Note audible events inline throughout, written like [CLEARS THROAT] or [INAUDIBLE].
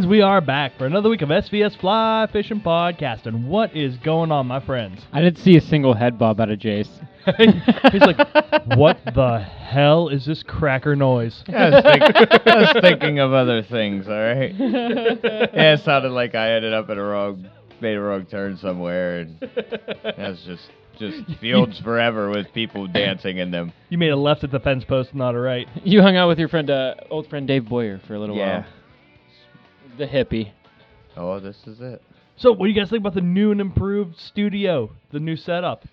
Boys, we are back for another week of SVS Fly Fishing Podcast. And what is going on, my friends? I didn't see a single head bob out of Jace. [LAUGHS] He's like, [LAUGHS] what the hell is this cracker noise? I was, think- I was [LAUGHS] thinking of other things, all right? yeah, it sounded like I ended up at a wrong, made a wrong turn somewhere, and that's just just fields forever with people dancing in them. You made a left at the fence post, not a right. You hung out with your friend, uh, old friend Dave Boyer for a little Yeah. while. The hippie. Oh, this is it. So, what do you guys think about the new and improved studio? The new setup?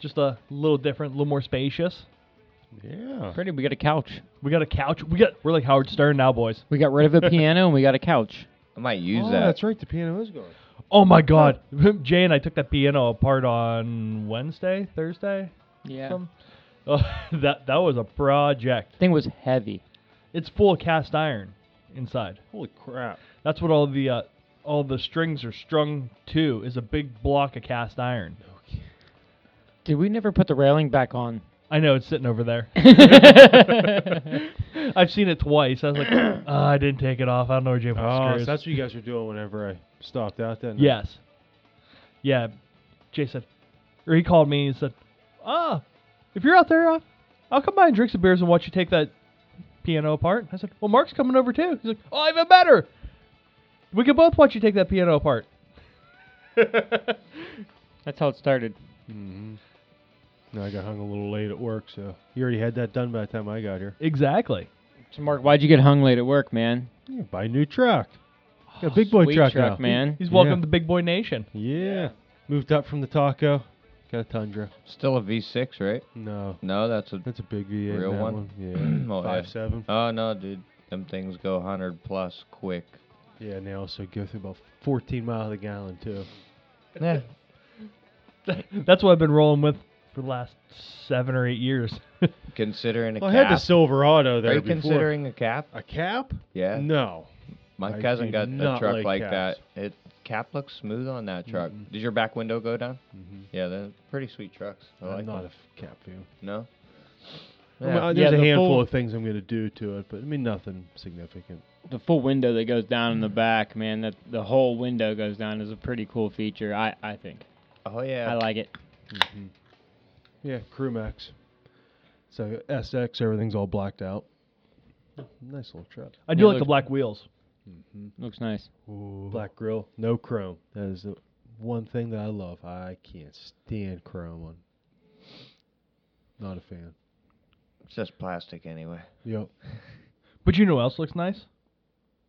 Just a little different, a little more spacious. Yeah. Pretty. We got a couch. We got a couch. We got we're like Howard Stern now, boys. We got rid of a [LAUGHS] piano and we got a couch. I might use oh, that. that's right. The piano is gone. Oh my God, [LAUGHS] Jay and I took that piano apart on Wednesday, Thursday. Yeah. Some- [LAUGHS] Oh, that that was a project. Thing was heavy. It's full of cast iron inside. Holy crap. That's what all the uh, all the strings are strung to is a big block of cast iron. Did we never put the railing back on? I know it's sitting over there. [LAUGHS] [LAUGHS] I've seen it twice. I was like, uh, [COUGHS] I didn't take it off. I don't know where Jay put the Oh, screws. so that's what you guys were doing whenever I stopped out then? Yes. Yeah. Jay said, or he called me and said, Ah, if you're out there, uh, I'll come by and drink some beers and watch you take that piano apart. I said, Well, Mark's coming over too. He's like, Oh, even better. We can both watch you take that piano apart. [LAUGHS] That's how it started. hmm No, I got hung a little late at work, so you already had that done by the time I got here. exactly. So Mark, why'd you get hung late at work, man? Yeah, buy a new truck. Got a big boy Sweet truck, truck, now. man. He's welcome Yeah. to Big Boy Nation. Yeah. Moved up from the Taco. Got a Tundra. Still a V6, right? No, No, that's a. that's a big V8. Real that one? Yeah. [CLEARS THROAT] Oh, yeah. Five seven. Oh no, dude, them things go hundred plus quick. Yeah, and they also go through about 14 miles a gallon too. Yeah. [LAUGHS] That's what I've been rolling with for the last seven or eight years. [LAUGHS] Considering a Well, I had the cap. Silverado there Are you before. considering a cap? a cap? Yeah. No. My I cousin got a truck like like that. It cap looks smooth on that truck. Mhm. Did your back window go down? hmm Yeah, they're pretty sweet trucks. I I'm like not them. a f- cap fan. No. I mean, there's Yeah, a the handful full- of things I'm going to do to it, but I mean nothing significant. The full window that goes down in the back, man. That the whole window goes down is a pretty cool feature. I I think. Oh yeah. I like it. hmm Yeah, Crewmax. So SX, everything's all blacked out. Nice little truck. I do Yeah, like the black wheels. Mm-hmm. Looks nice. Black grill, no chrome. That is the one thing that I love. I can't stand chrome on. Not a fan. It's just plastic anyway. Yep. [LAUGHS] But you know what else looks nice?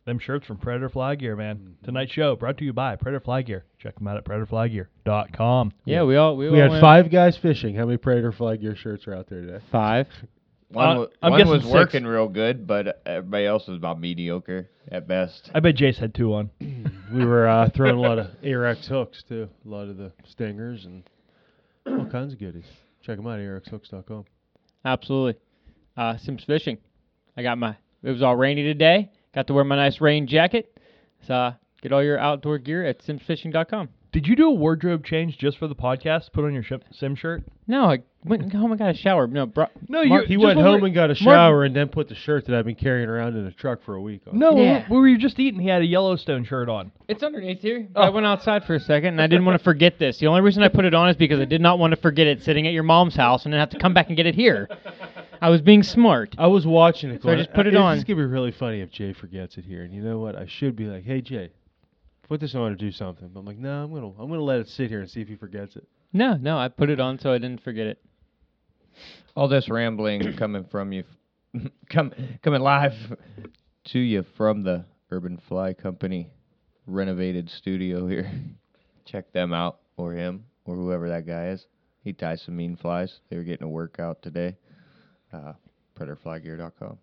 Them shirts from Predator Fly Gear, man. Mhm. Tonight's show brought to you by Predator Fly Gear. Check them out at predatorflygear.com. Yeah, we all we, We all had went- five guys fishing. How many Predator Fly gear shirts are out there today? Five. [LAUGHS] One, Uh, I'm one was six. working real good, but everybody else was about mediocre at best. I bet Jace had two on. [CLEARS THROAT] we were uh, throwing a lot of Ahrex hooks too. A lot of the stingers and all kinds of goodies. Check them out, ahrexhooks.com. Absolutely. Uh, Simms Fishing. I got my. It was all rainy today. Got to wear my nice rain jacket. So uh, get all your outdoor gear at simmsfishing.com. Did you do a wardrobe change just for the podcast? Put on your ship, sim shirt? No, I went home and got a shower. No, bro. No, Mark- you. He went home and got a Mark- shower and then put the shirt that I've been carrying around in a truck for a week on. No, Yeah. we were just eating. He had a Yellowstone shirt on. It's underneath here. Oh. I went outside for a second and I didn't want to forget this. The only reason I put it on is because I did not want to forget it sitting at your mom's house and then have to come back and get it here. I was being smart. I was watching it. So I just put it "Uh, on." It's gonna be really funny if Jay forgets it here. And you know what? I should be like, "Hey Jay, put this on to do something." But I'm like, "No, I'm gonna I'm gonna let it sit here and see if he forgets it." No, no, I put it on so I didn't forget it. All this rambling [COUGHS] coming from you, [LAUGHS] come coming live to you from the Urban Fly Company renovated studio here. Check them out, or him, or whoever that guy is. He ties some mean flies. They were getting a workout today. Uh, PredatorFlyGear.com.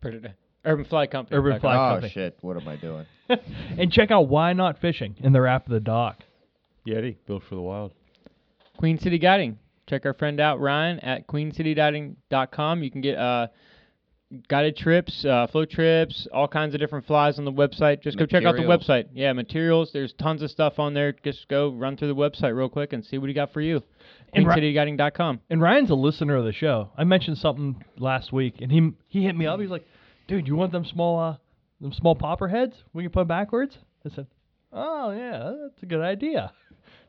Predator. Urban Fly Company. Urban Fly on. Oh Company. shit! What am I doing? [LAUGHS] and check out Why Knot Fishing in the app of the dock. Yeti built for the wild. Queen City Guiding. Check our friend out, Ryan, at queencityguiding.com. You can get uh, guided trips, uh, float trips, all kinds of different flies on the website. Just go check out the website. Yeah, materials. There's tons of stuff on there. Just go run through the website real quick and see what he got for you. And Ri- And Ryan's a listener of the show. I mentioned something last week, and he he hit me up. He's like, "Dude, you want them small uh, them small popper heads we can put them backwards?" I said, "Oh yeah, that's a good idea." [LAUGHS]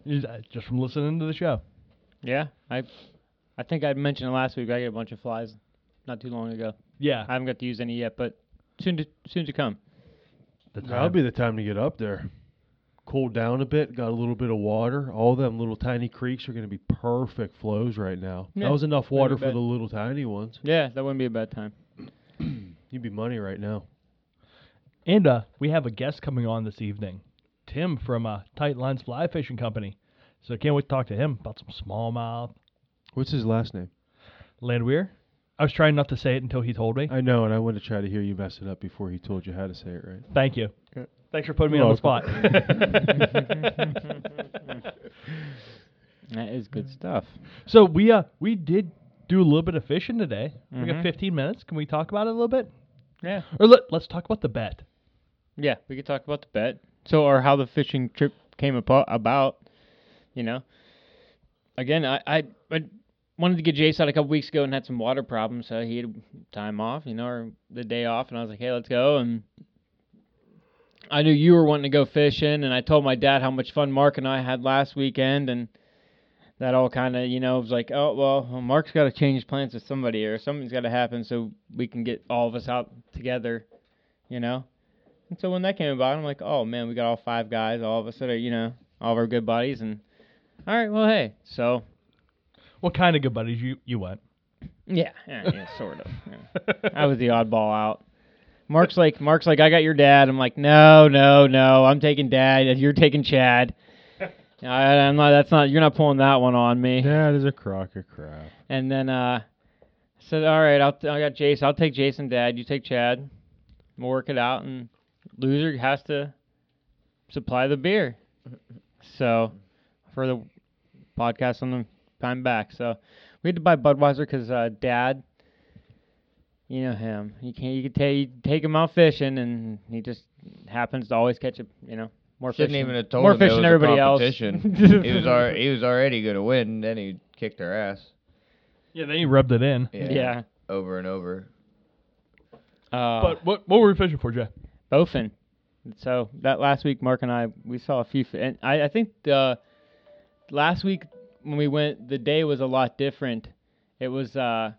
Uh, Just from listening to the show. Yeah, I I think I mentioned it last week. I get a bunch of flies not too long ago. Yeah, I haven't got to use any yet, but soon to soon to come. That'll be the time to get up there. Cool down a bit, got a little bit of water. All them little tiny creeks are going to be perfect flows right now. Yeah, that was enough water for the little tiny ones. Yeah, that wouldn't be a bad time. [CLEARS THROAT] You'd be money right now. And uh, we have a guest coming on this evening, Tim from uh, Tight Lines Fly Fishing Company. So I can't wait to talk to him about some smallmouth What's his last name? Landwehr. I was trying not to say it until he told me. I know, and I want to try to hear you mess it up before he told you how to say it right. Thank you. Okay. Thanks for putting me You're on the spot. [LAUGHS] [LAUGHS] That is good stuff. so we uh we did do a little bit of fishing today. We got Mhm. 15 minutes. Can we talk about it a little bit? Yeah. Or let, let's talk about the bet. Yeah, we could talk about the bet. So, or how the fishing trip came apo- about. You know, again, I, I I wanted to get Jace out a couple weeks ago and had some water problems, so he had time off, you know, or the day off, and I was like, hey, let's go. And I knew you were wanting to go fishing, and I told my dad how much fun Mark and I had last weekend, and that all kind of, you know, was like, oh well, well Mark's got to change plans with somebody, or something's got to happen so we can get all of us out together, you know. And so when that came about, I'm like, oh man, we got all five guys, all of us that are, you know, all of our good buddies, and all right, well, hey, so What kind of good buddies you you went? yeah, yeah, yeah sort of. Yeah. [LAUGHS] I was the oddball out. Mark's like, Mark's like, I got your dad. I'm like, no, no, no, I'm taking dad. You're taking Chad. [LAUGHS] I, I'm not. That's not. You're not pulling that one on me. That is a crock of crap. And then uh, I said, all right, I'll t- I got Jace. I'll take Jason, Dad. You take Chad. We'll work it out, and loser has to supply the beer. [LAUGHS] So for the podcast on the time back, so we had to buy Budweiser because uh, Dad, you know him. You can you could take take him out fishing, and he just happens to always catch a you know more Shouldn't fish. even than- have told more him fish than a everybody else. competition. [LAUGHS] he was already he was already gonna win. Then he kicked our ass. Yeah, then he rubbed it in. Yeah. yeah. Over and over. Uh, But what what were we fishing for, Jeff? Bowfin. So that last week, Mark and I we saw a few, fi- and I, I think the last week when we went, the day was a lot different. It was uh,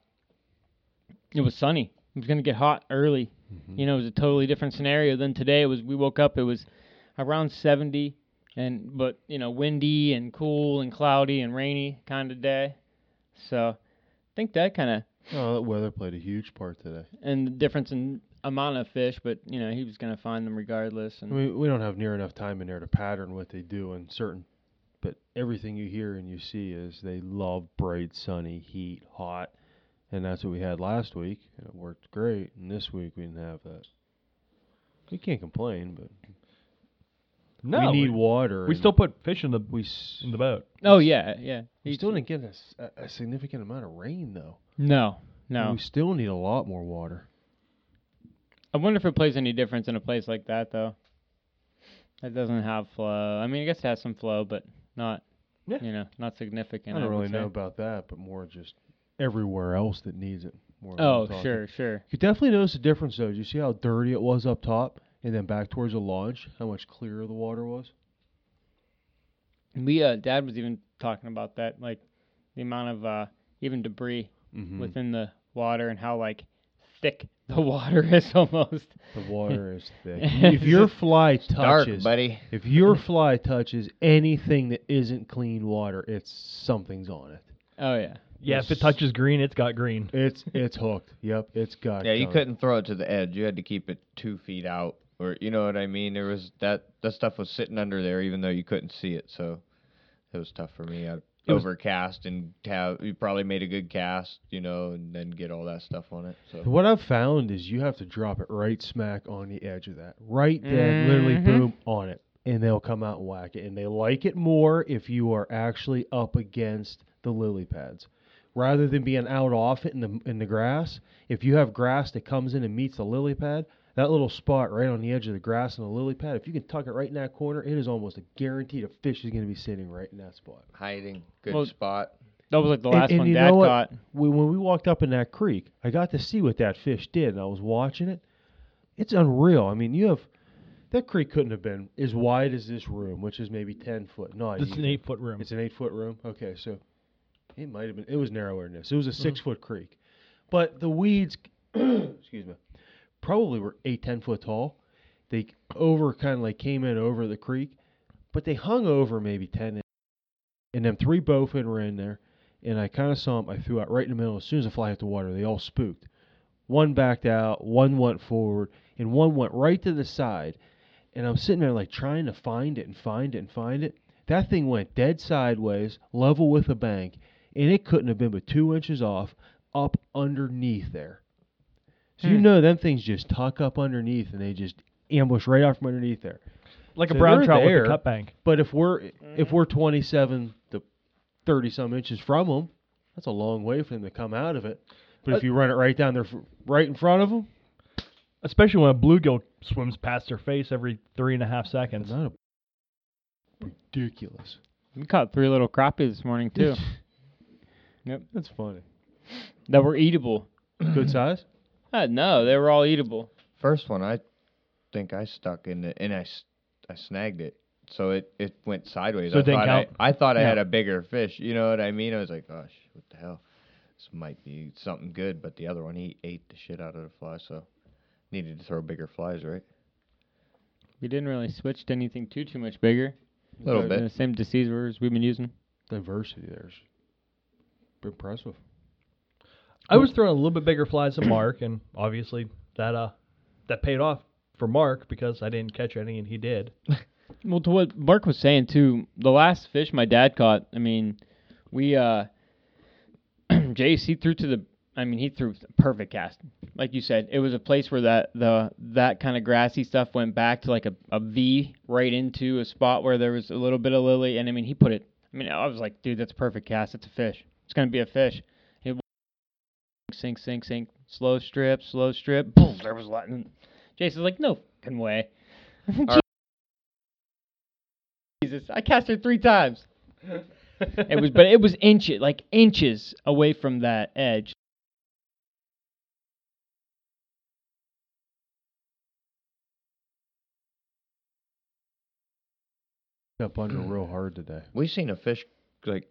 it was sunny. It was gonna get hot early. You know, it was a totally different scenario than today. It was we woke up, it was around 70, and but you know, windy and cool and cloudy and rainy kind of day. So I think that kind of Oh, that weather played a huge part today. and the difference in amount of fish, but you know, he was gonna find them regardless. I And mean, we don't have near enough time in there to pattern what they do in certain, but everything you hear and you see is they love bright, sunny, heat, hot, and that's what we had last week, and it worked great. And this week we didn't have that. We can't complain, but No, we need we- water. We and still put fish in the we s- in the boat. Oh yeah, yeah. we You- still didn't get a, s- a- a significant amount of rain though. No, And no. We still need a lot more water. I wonder if it plays any difference in a place like that though. That doesn't have flow. I mean, I guess it has some flow, but not. Yeah. You know, not significant. I don't would really know about that, but more just everywhere else that needs it. More Oh, sure, sure. You definitely notice the difference though. Did you see how dirty it was up top, and then back towards the launch, how much clearer the water was? We uh, Dad was even talking about that, like the amount of uh, even debris Mm-hmm. within the water and how like thick the water [LAUGHS] is almost. The water is [LAUGHS] thick. if your fly touches, Dark, touches, buddy. if your fly touches anything that isn't clean water, it's something's on it. Oh yeah. Yeah, if it touches green, it's got green. It's it's hooked. Yep, it's got. Yeah, you tongue. couldn't throw it to the edge. You had to keep it two feet out, or you know what I mean. There was that that stuff was sitting under there, even though you couldn't see it. So it was tough for me. I It was- overcast and have you probably made a good cast, you know, and then get all that stuff on it. So What I've found is you have to drop it right smack on the edge of that, right dead, literally Mhm. boom on it, and they'll come out and whack it. And they like it more if you are actually up against the lily pads, rather than being out off it in the in the grass. If you have grass that comes in and meets the lily pad, that little spot right on the edge of the grass and the lily pad, if you can tuck it right in that corner, it is almost a guaranteed a fish is going to be sitting right in that spot. hiding, good Well, spot. That was like the last and one you Dad know what? caught. we, when we walked up in that creek, I got to see what that fish did, and I was watching it. It's unreal. I mean, you have that creek couldn't have been as wide as this room, which is maybe ten foot. No, It's an eight foot room. It's an eight foot room. Okay, so it might have been. It was narrower than this. It was Mm-hmm. a 6 foot creek, but the weeds, [CLEARS THROAT] excuse me, probably were eight ten foot tall. They over kind of like came in over the creek, but they hung over maybe ten. And them three bowfin were in there, and I kind of saw them. I threw out right in the middle. As soon as the fly hit the water, they all spooked. One backed out, one went forward, and one went right to the side. And I'm sitting there like trying to find it and find it and find it. That thing went dead sideways, level with the bank, and it couldn't have been but two inches off, up underneath there. So you Hmm. know them things just tuck up underneath and they just ambush right out from underneath there. like a brown trout there. with a cut bank. But if we're if we're 27 to 30 some inches from them, that's a long way for them to come out of it. But Uh, if you run it right down there, right in front of them, Especially when a bluegill swims past their face every three and a half seconds. not a ridiculous. We caught three little crappie this morning too. [LAUGHS] Yep. That's funny. that were eatable. Good size. Uh, no, they were all eatable. First one, I think I stuck in it, and I, s- I snagged it. So it, it went sideways. So I it didn't thought I, count? I thought I Yeah. had a bigger fish. You know what I mean? I was like, gosh, what the hell? This might be something good. But the other one, he ate the shit out of the fly. So needed to throw bigger flies, right? We didn't really switch to anything too too much bigger. A little bit. The same deceivers we've been using. Diversity there's impressive. I was throwing a little bit bigger flies than Mark, and obviously that uh that paid off for Mark because I didn't catch any and he did. [LAUGHS] Well, to what Mark was saying too, the last fish my dad caught. I mean, we uh, [CLEARS THROAT] Jace he threw to the. I mean, he threw perfect cast. Like you said, it was a place where that the that kind of grassy stuff went back to like a, a V right into a spot where there was a little bit of lily, and I mean, he put it. I mean, I was like, dude, that's a perfect cast. It's a fish. It's gonna be a fish. It sink, sink, sink, slow strip, slow strip. Boom, there was a lot. And Jason's like, no fucking way. [LAUGHS] Jesus, I cast her three times. it was, but it was inches, like inches away from that edge. Up under real hard today. We seen a fish like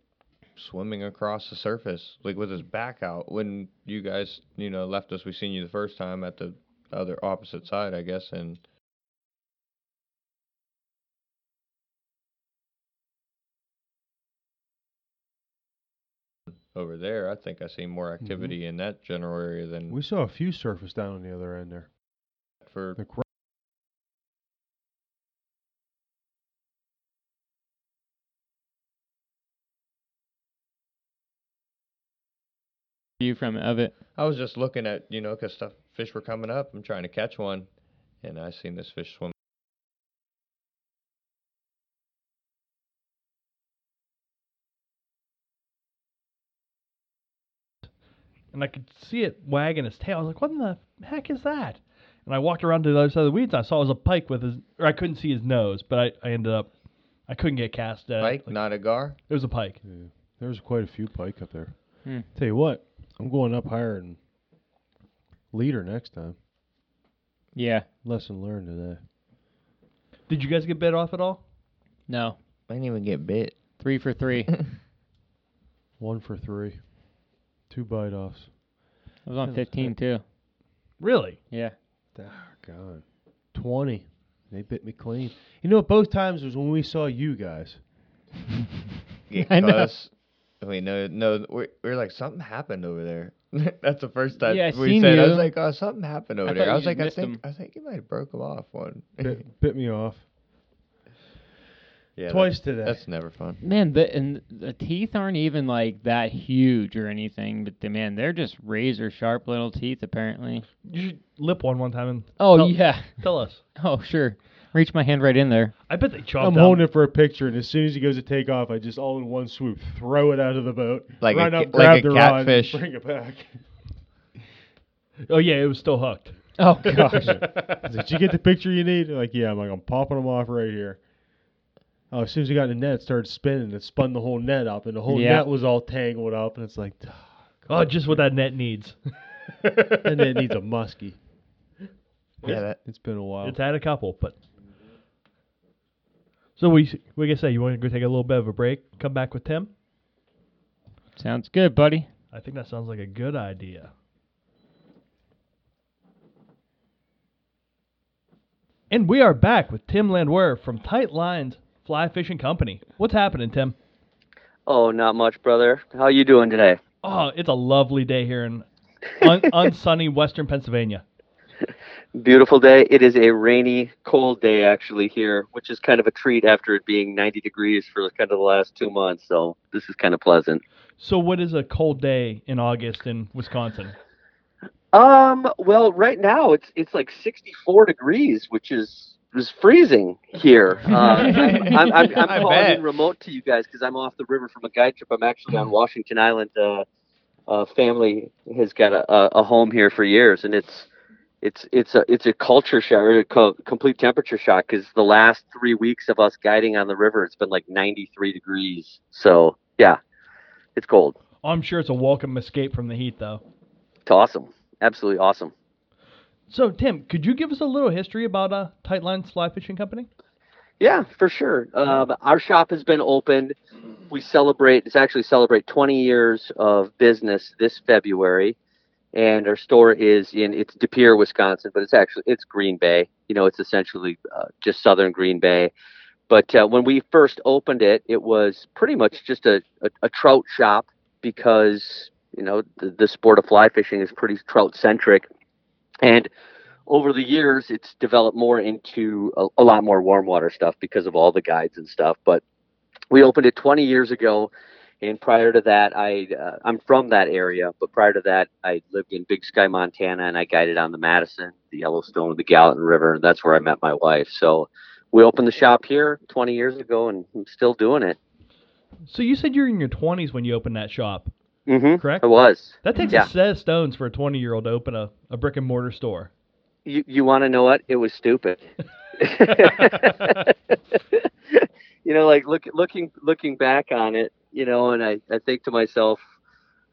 swimming across the surface, like with his back out. When you guys, you know, left us, we seen you the first time at the other opposite side, I guess, and over there, I think I see more mm-hmm. activity in that general area than We saw a few surface down on the other end there. for The View from of it? I was just looking at you know because stuff fish were coming up. I'm trying to catch one, and I seen this fish swim. And I could see it wagging its tail. I was like, "What in the heck is that?" And I walked around to the other side of the weeds. And I saw it was a pike with his, or I couldn't see his nose, but I, I ended up, I couldn't get cast at. Pike, like, not a gar. It was a pike. Yeah. There was quite a few pike up there. Hmm. Tell you what, I'm going up higher and leader next time. Yeah. Lesson learned today. Did you guys get bit off at all? No. I didn't even get bit. Three for three. [LAUGHS] One for three. Two bite offs. I was on 15 too. Really? Yeah. Ah, God. 20. They bit me clean. You know, both times was when we saw you guys. Yeah, [LAUGHS] I know. 'cause We know, no, we're, we're like something happened over there. [LAUGHS] That's the first time Yeah, I we seen said. I was like, oh, something happened over I there. I was like, I think, him. I think you might have broke him off one. Bit, [LAUGHS] bit me off. yeah, Twice that's, today. That's never fun. Man, the and the teeth aren't even like that huge or anything, but the man, they're just razor sharp little teeth apparently. You should lip one one time and Oh Tell- yeah. tell us. [LAUGHS] Oh sure. Reach my hand right in there. I bet they chopped I'm down. holding it for a picture, and as soon as he goes to take off, I just all in one swoop throw it out of the boat, Like a run ca- up, like grab a the rod, catfish. bring it back. [LAUGHS] Oh yeah, it was still hooked. Oh gosh. [LAUGHS] He's like, Did you get the picture you need? Like, yeah. I'm like, I'm popping them off right here. Oh, as soon as he got in the net, it started spinning. It spun the whole net up, and the whole Yeah. net was all tangled up. And it's like, Oh, just what that net needs. [LAUGHS] and it needs a muskie. Yeah, that, It's been a while. It's had a couple, but. So we we can say you want to go take a little bit of a break, come back with Tim. Sounds good, buddy. I think that sounds like a good idea. And we are back with Tim Landwehr from Tight Lines Fly Fishing Company. What's happening, Tim? Oh, not much, brother. How you doing today? Oh, it's a lovely day here in un- [LAUGHS] unsunny Western Pennsylvania. Beautiful day. It is a rainy, cold day actually here, which is kind of a treat after it being 90 degrees for kind of the last two months. So this is kind of pleasant. So, what is a cold day in August in Wisconsin? Um. Well, right now it's it's like 64 degrees, which is is freezing here. Uh, [LAUGHS] I'm, I'm, I'm, [LAUGHS] I'm calling bet. in remote to you guys because I'm off the river from a guide trip. I'm actually on Washington Island. Uh, uh, family has got a, a, a home here for years, and it's it's it's a it's a culture shock, or a co- complete temperature shock. Because the last three weeks of us guiding on the river, it's been like 93 degrees. So yeah, it's cold. I'm sure it's a welcome escape from the heat, though. It's awesome, absolutely awesome. So, Tim, could you give us a little history about uh, tightline Fly Fishing Company? Yeah, for sure. Um, our shop has been opened. We celebrate. It's actually celebrate 20 years of business this February, and our store is in it's De Pere, Wisconsin, but it's actually it's Green Bay. You know, it's essentially uh, just southern Green Bay. But uh, when we first opened it, it was pretty much just a, a, a trout shop because you know the, the sport of fly fishing is pretty trout centric, and over the years, it's developed more into a, a lot more warm water stuff because of all the guides and stuff. But we opened it 20 years ago, and prior to that, I uh, I'm from that area. But prior to that, I lived in Big Sky, Montana, and I guided on the Madison, the Yellowstone, the Gallatin River, and that's where I met my wife. So we opened the shop here 20 years ago, and I'm still doing it. So, you said you're in your 20s when you opened that shop, Mm-hmm. correct? I was. That takes Yeah. a set of stones for a 20 year old to open a, a brick and mortar store. You you want to know what? It was stupid. [LAUGHS] [LAUGHS] you know, like look looking looking back on it, you know, and I, I think to myself,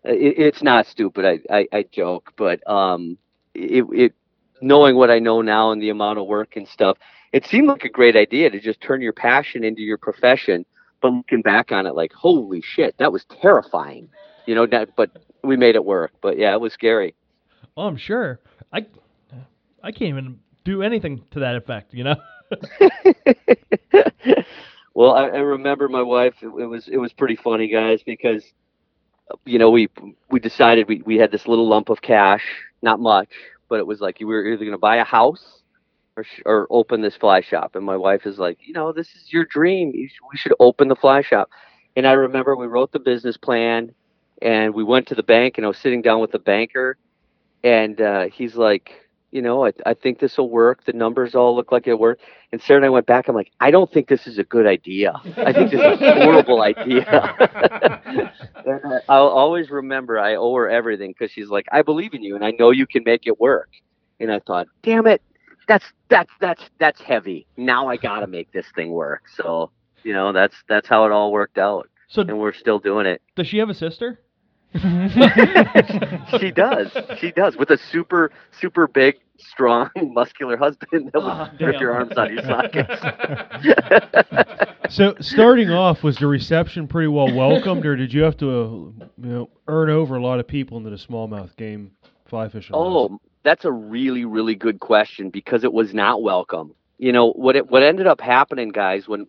it, it's not stupid. I, I, I joke, but um, it it knowing what I know now and the amount of work and stuff, it seemed like a great idea to just turn your passion into your profession. But looking back on it, like holy shit, that was terrifying. You know, that, but we made it work. But yeah, it was scary. Oh, I'm sure. I, I can't even do anything to that effect, you know? [LAUGHS] [LAUGHS] well, I, I remember my wife. It, it was it was pretty funny, guys, because you know we we decided we we had this little lump of cash, not much, but it was like we were either going to buy a house or or open this fly shop. And my wife is like, you know, this is your dream. You we should open the fly shop. And I remember we wrote the business plan, and we went to the bank, and I was sitting down with the banker, and uh, he's like, You know, I, I think this will work. The numbers all look like it work. And Sarah and I went back. I'm like, I don't think this is a good idea. I think this is a [LAUGHS] horrible idea. [LAUGHS] and I, I'll always remember I owe her everything because she's like, I believe in you and I know you can make it work. And I thought, damn it, that's that's that's that's heavy. Now I gotta make this thing work. So you know, that's that's how it all worked out, So and we're still doing it. does she have a sister? [LAUGHS] she does. She does with a super super big, strong, [LAUGHS] muscular husband that would Ah, rip damn. your arms out of your sockets. [LAUGHS] So starting off, was the reception pretty well welcomed, or did you have to, uh, you know, earn over a lot of people into the smallmouth game, fly fishing? wise? Oh, that's a really, really good question because it was not welcome. You know what? It, what ended up happening, guys, when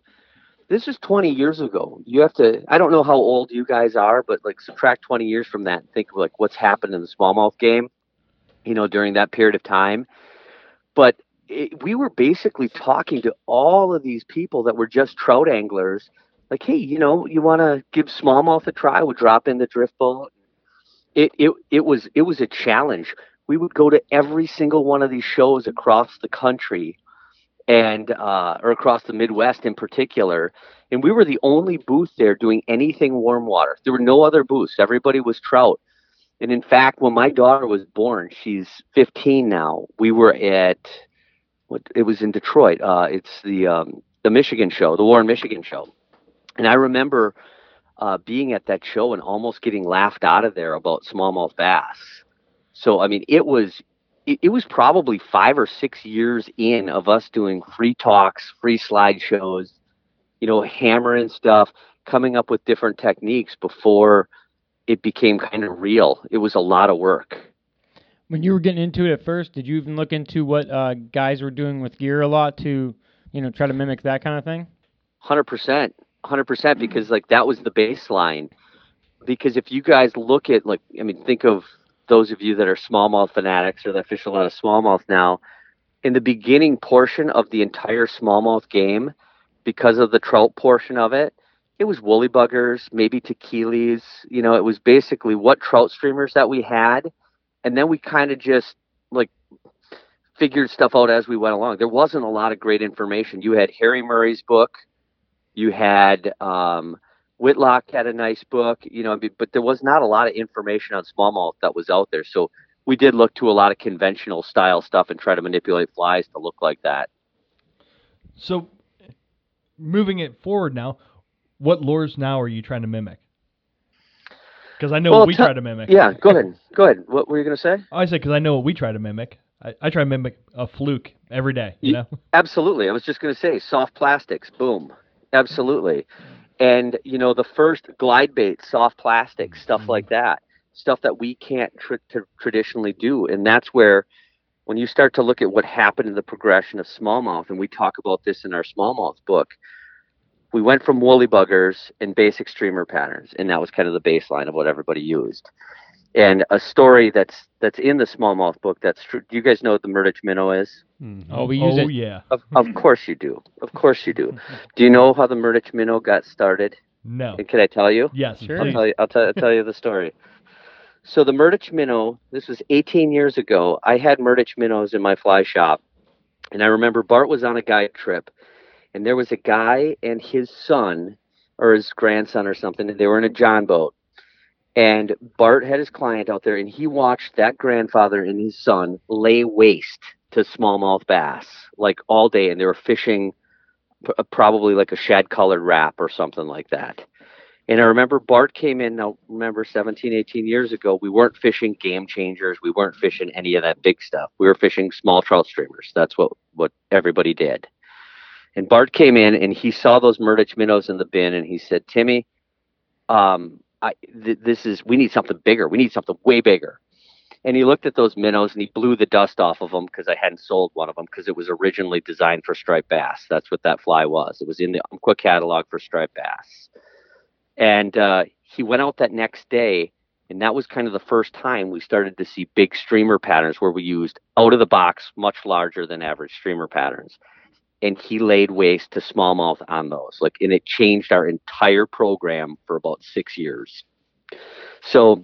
this was 20 years ago. You have to. I don't know how old you guys are, but like subtract 20 years from that and think of like what's happened in the smallmouth game. You know, during that period of time. But it, we were basically talking to all of these people that were just trout anglers. Like, hey, you know, you want to give smallmouth a try? We'll drop in the drift boat. It, it it was it was a challenge we would go to every single one of these shows across the country and uh, or across the Midwest in particular. And we were the only booth there doing anything warm water. There were no other booths. Everybody was trout. And in fact, when my daughter was born, she's 15 now. We were at what it was in Detroit. Uh, it's the um, the Michigan show, the Warren Michigan show. And I remember uh, being at that show and almost getting laughed out of there about smallmouth bass. So I mean, it was it, it was probably five or six years in of us doing free talks, free slideshows, you know, hammering stuff, coming up with different techniques before it became kind of real. It was a lot of work. When you were getting into it at first, did you even look into what uh, guys were doing with gear a lot to, you know, try to mimic that kind of thing? Hundred percent, hundred percent, because like that was the baseline. Because if you guys look at like, I mean, think of those of you that are smallmouth fanatics or that fish a lot of smallmouth now. In the beginning portion of the entire smallmouth game, because of the trout portion of it, it was woolly buggers, maybe Tequeelys. You know, it was basically what trout streamers that we had, and then we kind of just like figured stuff out as we went along. There wasn't a lot of great information. You had Harry Murray's book, you had um, Whitlock had a nice book, you know, but- there was not a lot of information on smallmouth that was out there. So we did look to a lot of conventional style stuff and try to manipulate flies to look like that. So, moving it forward now, what lures now are you trying to mimic? Because I know Well, what we tell- try to mimic. Yeah, go ahead. Go ahead. What were you going to say? I say because I know what we try to mimic. I, I try to mimic a fluke every day. You Ye- know. Absolutely. I was just going to say soft plastics. Boom. Absolutely. And you know the first glide bait, soft plastic, stuff mm-hmm. like that, stuff that we can't tr- tr- traditionally do, and that's where when you start to look at what happened in the progression of smallmouth, and we talk about this in our smallmouth book, we went from woolly buggers and basic streamer patterns, and that was kind of the baseline of what everybody used. And a story that's that's in the smallmouth book that's true. Do you guys know what the Murdich minnow is? Mhm. Oh, we use oh it. yeah. Of, of [LAUGHS] course you do. Of course you do. Do you know how the Murdich minnow got started? No. And can I tell you? Yes. Sure. I'll tell you. I'll, tell I'll tell you the story. So the Murdich minnow. This was 18 years ago. I had Murdich minnows in my fly shop, and I remember Bart was on a guide trip, and there was a guy and his son, or his grandson or something, and they were in a John boat. And Bart had his client out there, and he watched that grandfather and his son lay waste to smallmouth bass like all day, and they were fishing uh, probably like a shad colored wrap or something like that. And I remember Bart came in, now remember 17, 18 years ago, we weren't fishing game changers. We weren't fishing any of that big stuff. We were fishing small trout streamers. That's what, what everybody did. And Bart came in and he saw those Murdich minnows in the bin and he said, Timmy, um, I, th- this is, we need something bigger. We need something way bigger. And he looked at those minnows and he blew the dust off of them because I hadn't sold one of them because it was originally designed for striped bass. That's what that fly was. It was in the Umpqua catalog for striped bass. And uh, he went out that next day, and that was kind of the first time we started to see big streamer patterns where we used out of the box, much larger than average streamer patterns. And he laid waste to smallmouth on those. Like, and it changed our entire program for about six years. So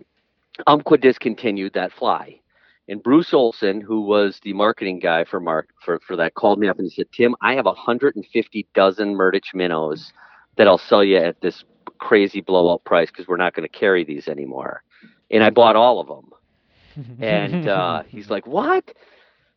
Umpqua discontinued that fly. And Bruce Olson, who was the marketing guy for Mark for, for that, called me up and he said, Tim, I have 150 dozen Murdich minnows that I'll sell you at this crazy blowout price because we're not going to carry these anymore. And I bought all of them. [LAUGHS] And uh, he's like, What?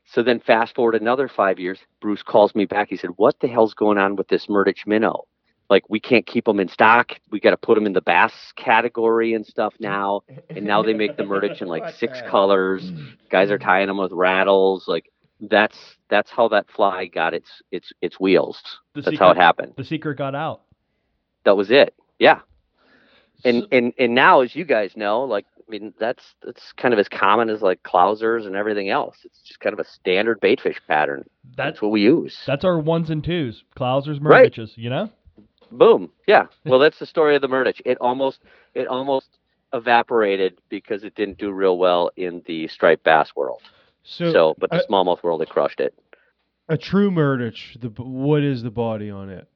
So then fast forward another five years, Bruce calls me back. He said, What the hell's going on with this Murdich minnow? Like, we can't keep them in stock. We got to put them in the bass category and stuff now. And now they make the Murdich in like [LAUGHS] six colors. Guys are tying them with rattles. Like, that's that's how that fly got its its its wheels. The That's how it happened. The secret got out. That was it. Yeah. And So- and and now, as you guys know, like I mean, that's that's kind of as common as like clousers and everything else. It's just kind of a standard baitfish pattern. that's That's what we use. that's our ones and twos. Clousers, Right. You know? Boom. Yeah. [LAUGHS] Well, that's the story of the Murdich. It almost it almost evaporated because it didn't do real well in the striped bass world. So, So, but the I- smallmouth world, it crushed it. a true Murdich, the what is the body on it?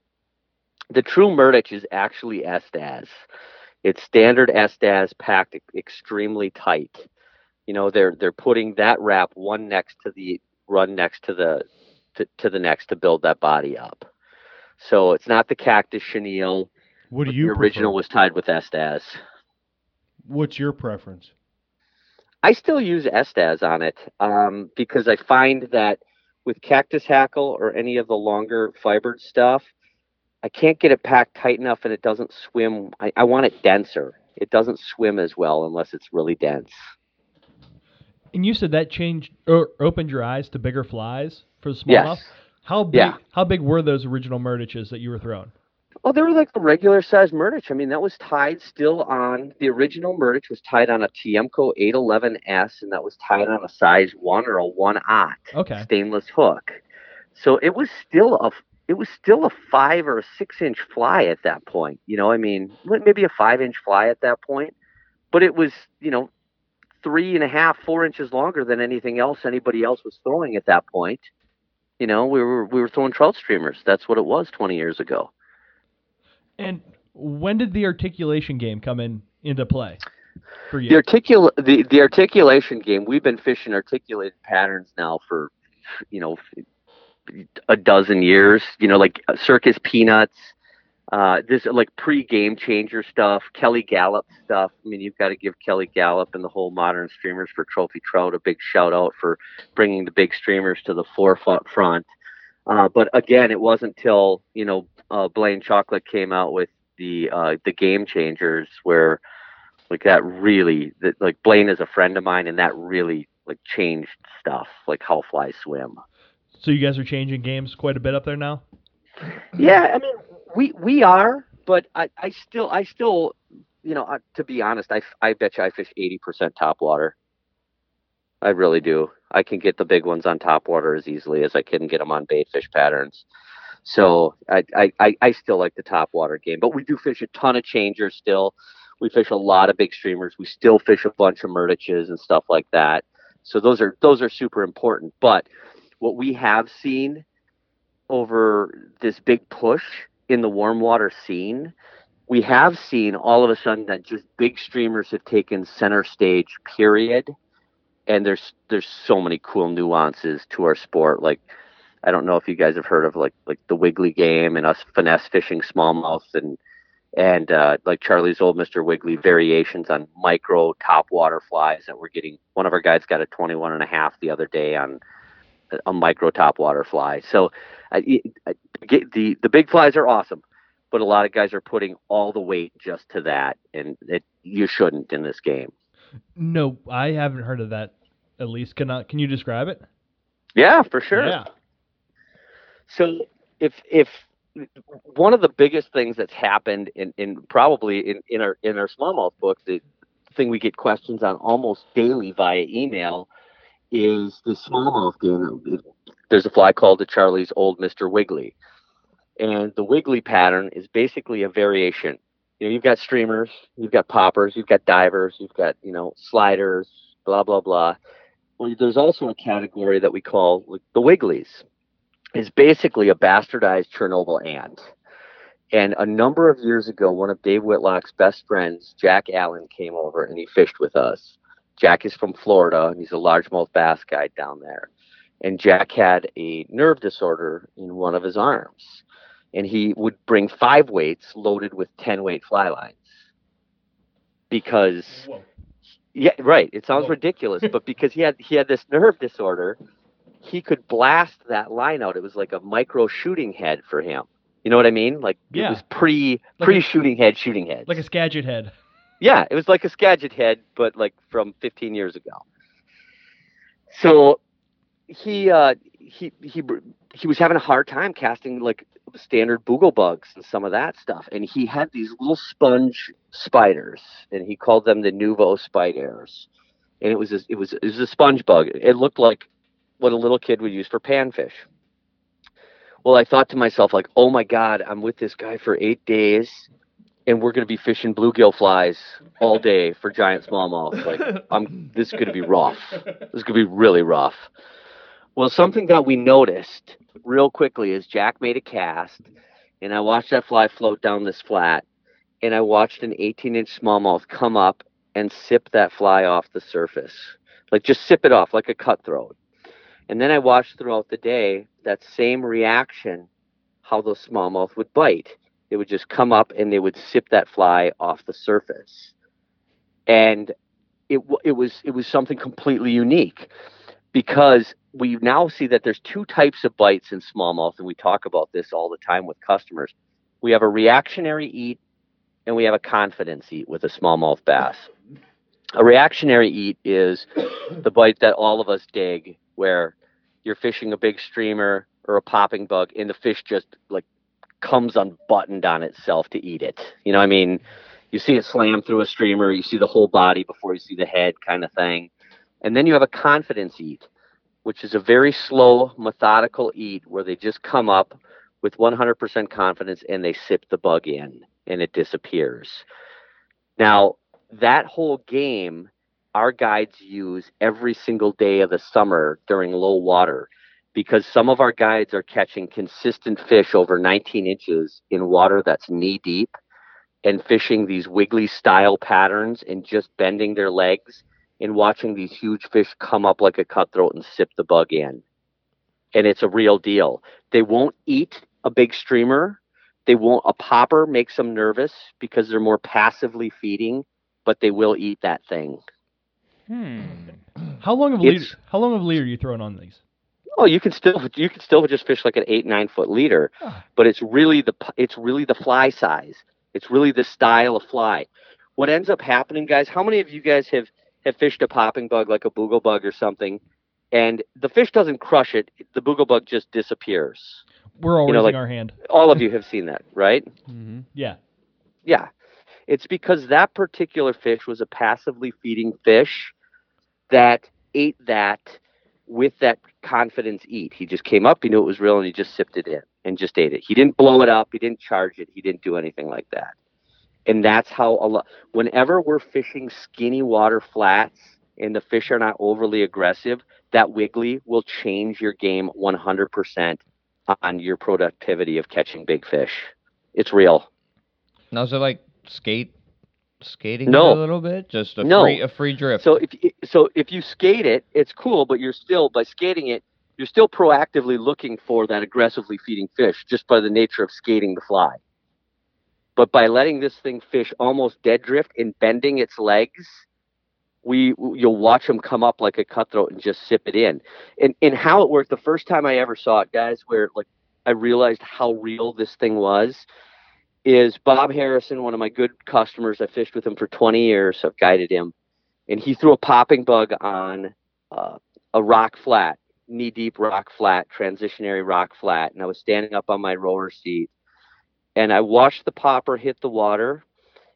The true Murdich is actually Estaz. It's standard Estaz packed extremely tight. You know, they're they're putting that wrap one next to the run next to the to, to the next to build that body up. So it's not the cactus chenille. What do you the original prefer? was tied with Estaz. What's your preference? I still use Estaz on it um, because I find that with cactus hackle or any of the longer fibered stuff, I can't get it packed tight enough and it doesn't swim. I, I want it denser. It doesn't swim as well unless it's really dense. And you said that changed or opened your eyes to bigger flies for the smallmouth. Yes. How big? Yeah. How big were those original Murdiches that you were throwing? Oh, they were like the regular size Murdich. I mean, that was tied still on the original Murdich was tied on a Tiemco 811S, and that was tied on a size one or a one aught. Okay. stainless hook. So it was still a it was still a five or a six inch fly at that point. You know, I mean, maybe a five inch fly at that point, but it was you know three and a half, four inches longer than anything else anybody else was throwing at that point. You know, we were we were throwing trout streamers. That's what it was 20 years ago. And when did the articulation game come in into play for you? The articula- the, the articulation game, we've been fishing articulated patterns now for, you know, a dozen years. You know, like uh, Circus Peanuts, uh, this like pre-game changer stuff, Kelly Galloup stuff. I mean, you've got to give Kelly Galloup and the whole modern streamers for trophy trout a big shout out for bringing the big streamers to the forefront. Front. Uh, but again, it wasn't till you know uh, Blane Chocklett came out with the uh, the game changers where like that really like Blane is a friend of mine and that really like changed stuff like how flies swim. So you guys are changing games quite a bit up there now. Yeah, I mean we we are, but I I still I still you know uh, to be honest I I bet you I fish eighty percent top water. I really do. I can get the big ones on top water as easily as I can get them on bait fish patterns. So I, I, I, I still like the top water game, but we do fish a ton of changers still. We fish a lot of big streamers. We still fish a bunch of Murdiches and stuff like that. So those are those are super important. But what we have seen over this big push in the warm water scene, we have seen all of a sudden that just big streamers have taken center stage. Period. And there's there's so many cool nuances to our sport. Like I don't know if you guys have heard of like like the Wiggly game and us finesse fishing smallmouth and and uh, like Charlie's old Mr. Wiggly variations on micro top water flies that we're getting. One of our guys got a 21 and a half the other day on a- micro top water fly. So I, I, get the the big flies are awesome, but a lot of guys are putting all the weight just to that, and it you shouldn't in this game. No, I haven't heard of that. At least, can I, can you describe it? Yeah, for sure. Yeah. So if if one of the biggest things that's happened in, in probably in, in our in our smallmouth book, the thing we get questions on almost daily via email is the smallmouth game. There's a fly called the Charlie's Old Mr. Wiggly. And the wiggly pattern is basically a variation. You know, you've got streamers, you've got poppers, you've got divers, you've got, you know, sliders, blah, blah, blah. Well, there's also a category that we call the wigglies is basically a bastardized Chernobyl ant. And a number of years ago, one of Dave Whitlock's best friends, Jack Allen, came over and he fished with us Jack is from Florida, and he's a largemouth bass guide down there. And Jack had a nerve disorder in one of his arms, and he would bring five weights loaded with ten weight fly lines because yeah, right. It sounds Whoa. ridiculous, [LAUGHS] but because he had he had this nerve disorder, he could blast that line out. It was like a micro shooting head for him. You know what I mean? Like Yeah. it was pre Like pre shooting head shooting head. Like a Skagit head. Yeah, it was like a Skagit head, but like from 15 years ago. So he uh he he he was having a hard time casting like standard boogle bugs and some of that stuff and he had these little sponge spiders and he called them the nouveau spiders and it was a, it was it was a sponge bug it looked like what a little kid would use for panfish well i thought to myself like oh my god i'm with this guy for eight days and we're going to be fishing bluegill flies all day for giant smallmouth like [LAUGHS] i'm this is going to be rough. This is going to be really rough. Well something that we noticed real quickly is jack made a cast and i watched that fly float down this flat and i watched an 18 inch smallmouth come up and sip that fly off the surface. Like just sip it off like a cutthroat. And then i watched throughout the day that same reaction how those smallmouth would bite they would just come up and they would sip that fly off the surface. And it it was it was something completely unique because we now see that there's two types of bites in smallmouth and we talk about this all the time with customers. We have a reactionary eat and we have a confidence eat with a smallmouth bass. A reactionary eat is the bite that all of us dig where you're fishing a big streamer or a popping bug and the fish just like comes unbuttoned on itself to eat it. You know i mean? You see it slam through a streamer you see the whole body before you see the head kind of thing. And then you have a confidence eat which is a very slow methodical eat where they just come up with 100% confidence and they sip the bug in and it disappears. Now that whole game our guides use every single day of the summer during low water because some of our guides are catching consistent fish over 19 inches in water that's knee deep and fishing these wiggly style patterns and just bending their legs and watching these huge fish come up like a cutthroat and sip the bug in. And it's a real deal. They won't eat a big streamer. They won't, a popper makes them nervous because they're more passively feeding, but they will eat that thing. Hmm. How long of a leader? How long of a leader are you throwing on these? Oh, you can still you can still just fish like an eight nine foot leader, Ah. but it's really the it's really the fly size. It's really the style of fly. What ends up happening, guys? How many of you guys have have fished a popping bug like a boogle bug or something, and the fish doesn't crush it? The boogle bug just disappears. We're all You know, raising like- our hand. All of you have seen that, right? Mm-hmm. Yeah. Yeah. It's because that particular fish was a passively feeding fish that ate that with that confidence eat. He just came up, he knew it was real, and he just sipped it in and just ate it. He didn't blow it up, he didn't charge it, he didn't do anything like that. And that's how a lot, whenever we're fishing skinny water flats and the fish are not overly aggressive, that wiggly will change your game 100% on your productivity of catching big fish. It's real. Now is it like skate, skating No. it a little bit? Just a No. free a free drift. So if so if you skate it, it's cool, but you're still by skating it, you're still proactively looking for that aggressively feeding fish just by the nature of skating the fly. But by letting this thing fish almost dead drift and bending its legs, we you'll watch them come up like a cutthroat and just sip it in. And and how it worked the first time I ever saw it, guys, where like I realized how real this thing was is Bob Harrison, one of my good customers. I fished with him for 20 years. I've guided him, and he threw a popping bug on uh, a rock flat, knee deep rock flat, transitionary rock flat, and I was standing up on my roller seat, and I watched the popper hit the water,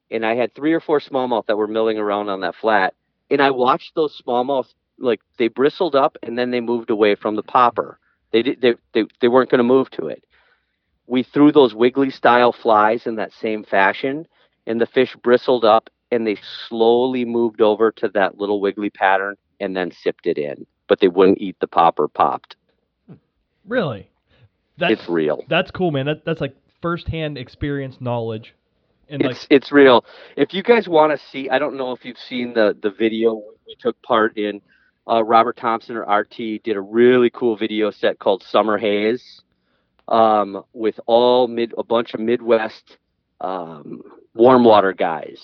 and I had three or four smallmouth that were milling around on that flat, and I watched those smallmouth like they bristled up and then they moved away from the popper. They did they they, they weren't going to move to it we threw those wiggly style flies in that same fashion and the fish bristled up and they slowly moved over to that little wiggly pattern and then sipped it in but they wouldn't eat the popper popped Really? That's it's real that's cool, man. That that's like firsthand experience knowledge And like, it's it's real. If you guys want to see, I don't know if you've seen the the video we took part in. Uh, Robert Thompson or RT did a really cool video set called Summer Haze, um, with all mid a bunch of Midwest um, warm water guys.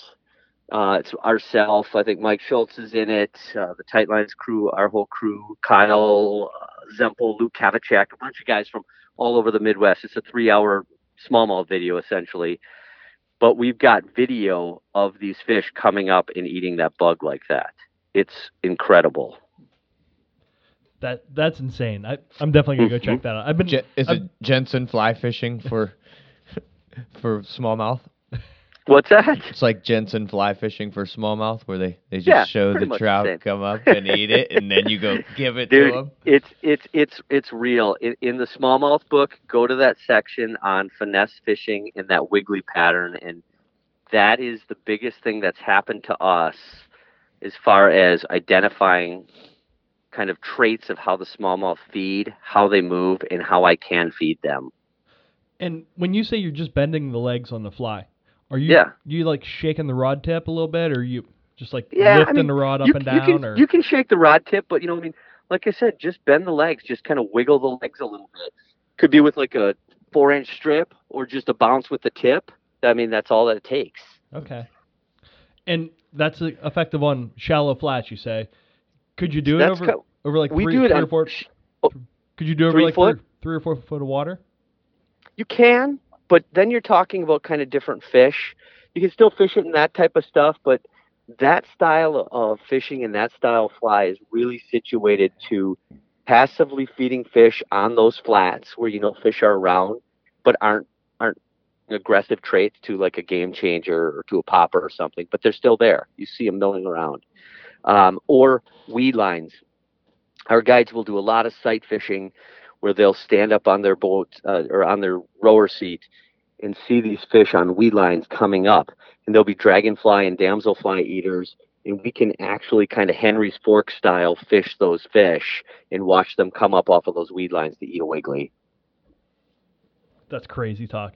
Uh, it's ourself. I think Mike Schultz is in it. Uh, the Tightlines crew, our whole crew, Kyle uh, Zempel, Luke Kavachak, a bunch of guys from all over the Midwest. It's a three-hour smallmouth video essentially but we've got video of these fish coming up and eating that bug like that. It's incredible. That that's insane. I, I'm definitely gonna go check that out. I've been Je- is I've- it Jensen fly fishing for [LAUGHS] for smallmouth? What's that? It's like Jensen fly fishing for smallmouth, where they, they just Yeah, show the much the trout come up [LAUGHS] and eat it, and then you go give it Dude, to them. it's it's it's it's real. In, in the smallmouth book, go to that section on finesse fishing and that wiggly pattern, and that is the biggest thing that's happened to us as far as identifying kind of traits of how the smallmouth feed, how they move, and how I can feed them. and when you say you're just bending the legs on the fly, are you Yeah. you like shaking the rod tip a little bit, or you just like Yeah, I lifting mean, the rod up you, and you down, can, or you can shake the rod tip, but you know, I mean, like I said, just bend the legs, just kind of wiggle the legs a little bit. Could be with like a four inch strip or just a bounce with the tip. I mean, that's all that it takes. okay. And that's uh, effective on shallow flats, you say. Could you do it over co- over like we three, do it three or four? Oh, could you do it over like foot? Three, three or four foot of water? You can, but then you're talking about kind of different fish. You can still fish it in that type of stuff, but that style of fishing and that style of fly is really situated to passively feeding fish on those flats where you know fish are around but aren't aren't aggressive traits to like a game changer or to a popper or something, but they're still there. You see them milling around. Um, or weed lines. Our guides will do a lot of sight fishing where they'll stand up on their boat uh, or on their rower seat and see these fish on weed lines coming up. And they'll be dragonfly and damselfly eaters. And we can actually kind of Henry's fork style fish those fish and watch them come up off of those weed lines to eat a wiggly. That's crazy talk.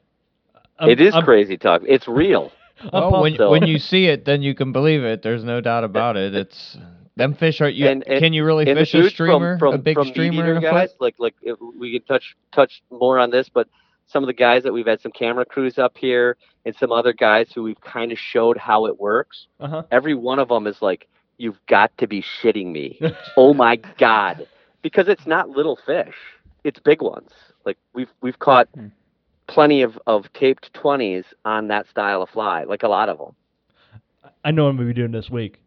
I'm- it is I'm- crazy talk. It's real. Well, when when you see it, then you can believe it. There's no doubt about it. It's them fish are you. And- and- can you really fish a streamer, from, from, a big from streamer eater in a guys, foot? like like we could touch touch more on this, but some of the guys that we've had some camera crews up here and some other guys who we've kind of showed how it works. Uh-huh. Every one of them is like, "You've got to be shitting me! [LAUGHS] oh my god!" Because it's not little fish; it's big ones. Like we've we've caught Hmm. Plenty of of taped twenties on that style of fly, like a lot of them. I know what I'm gonna be doing this week.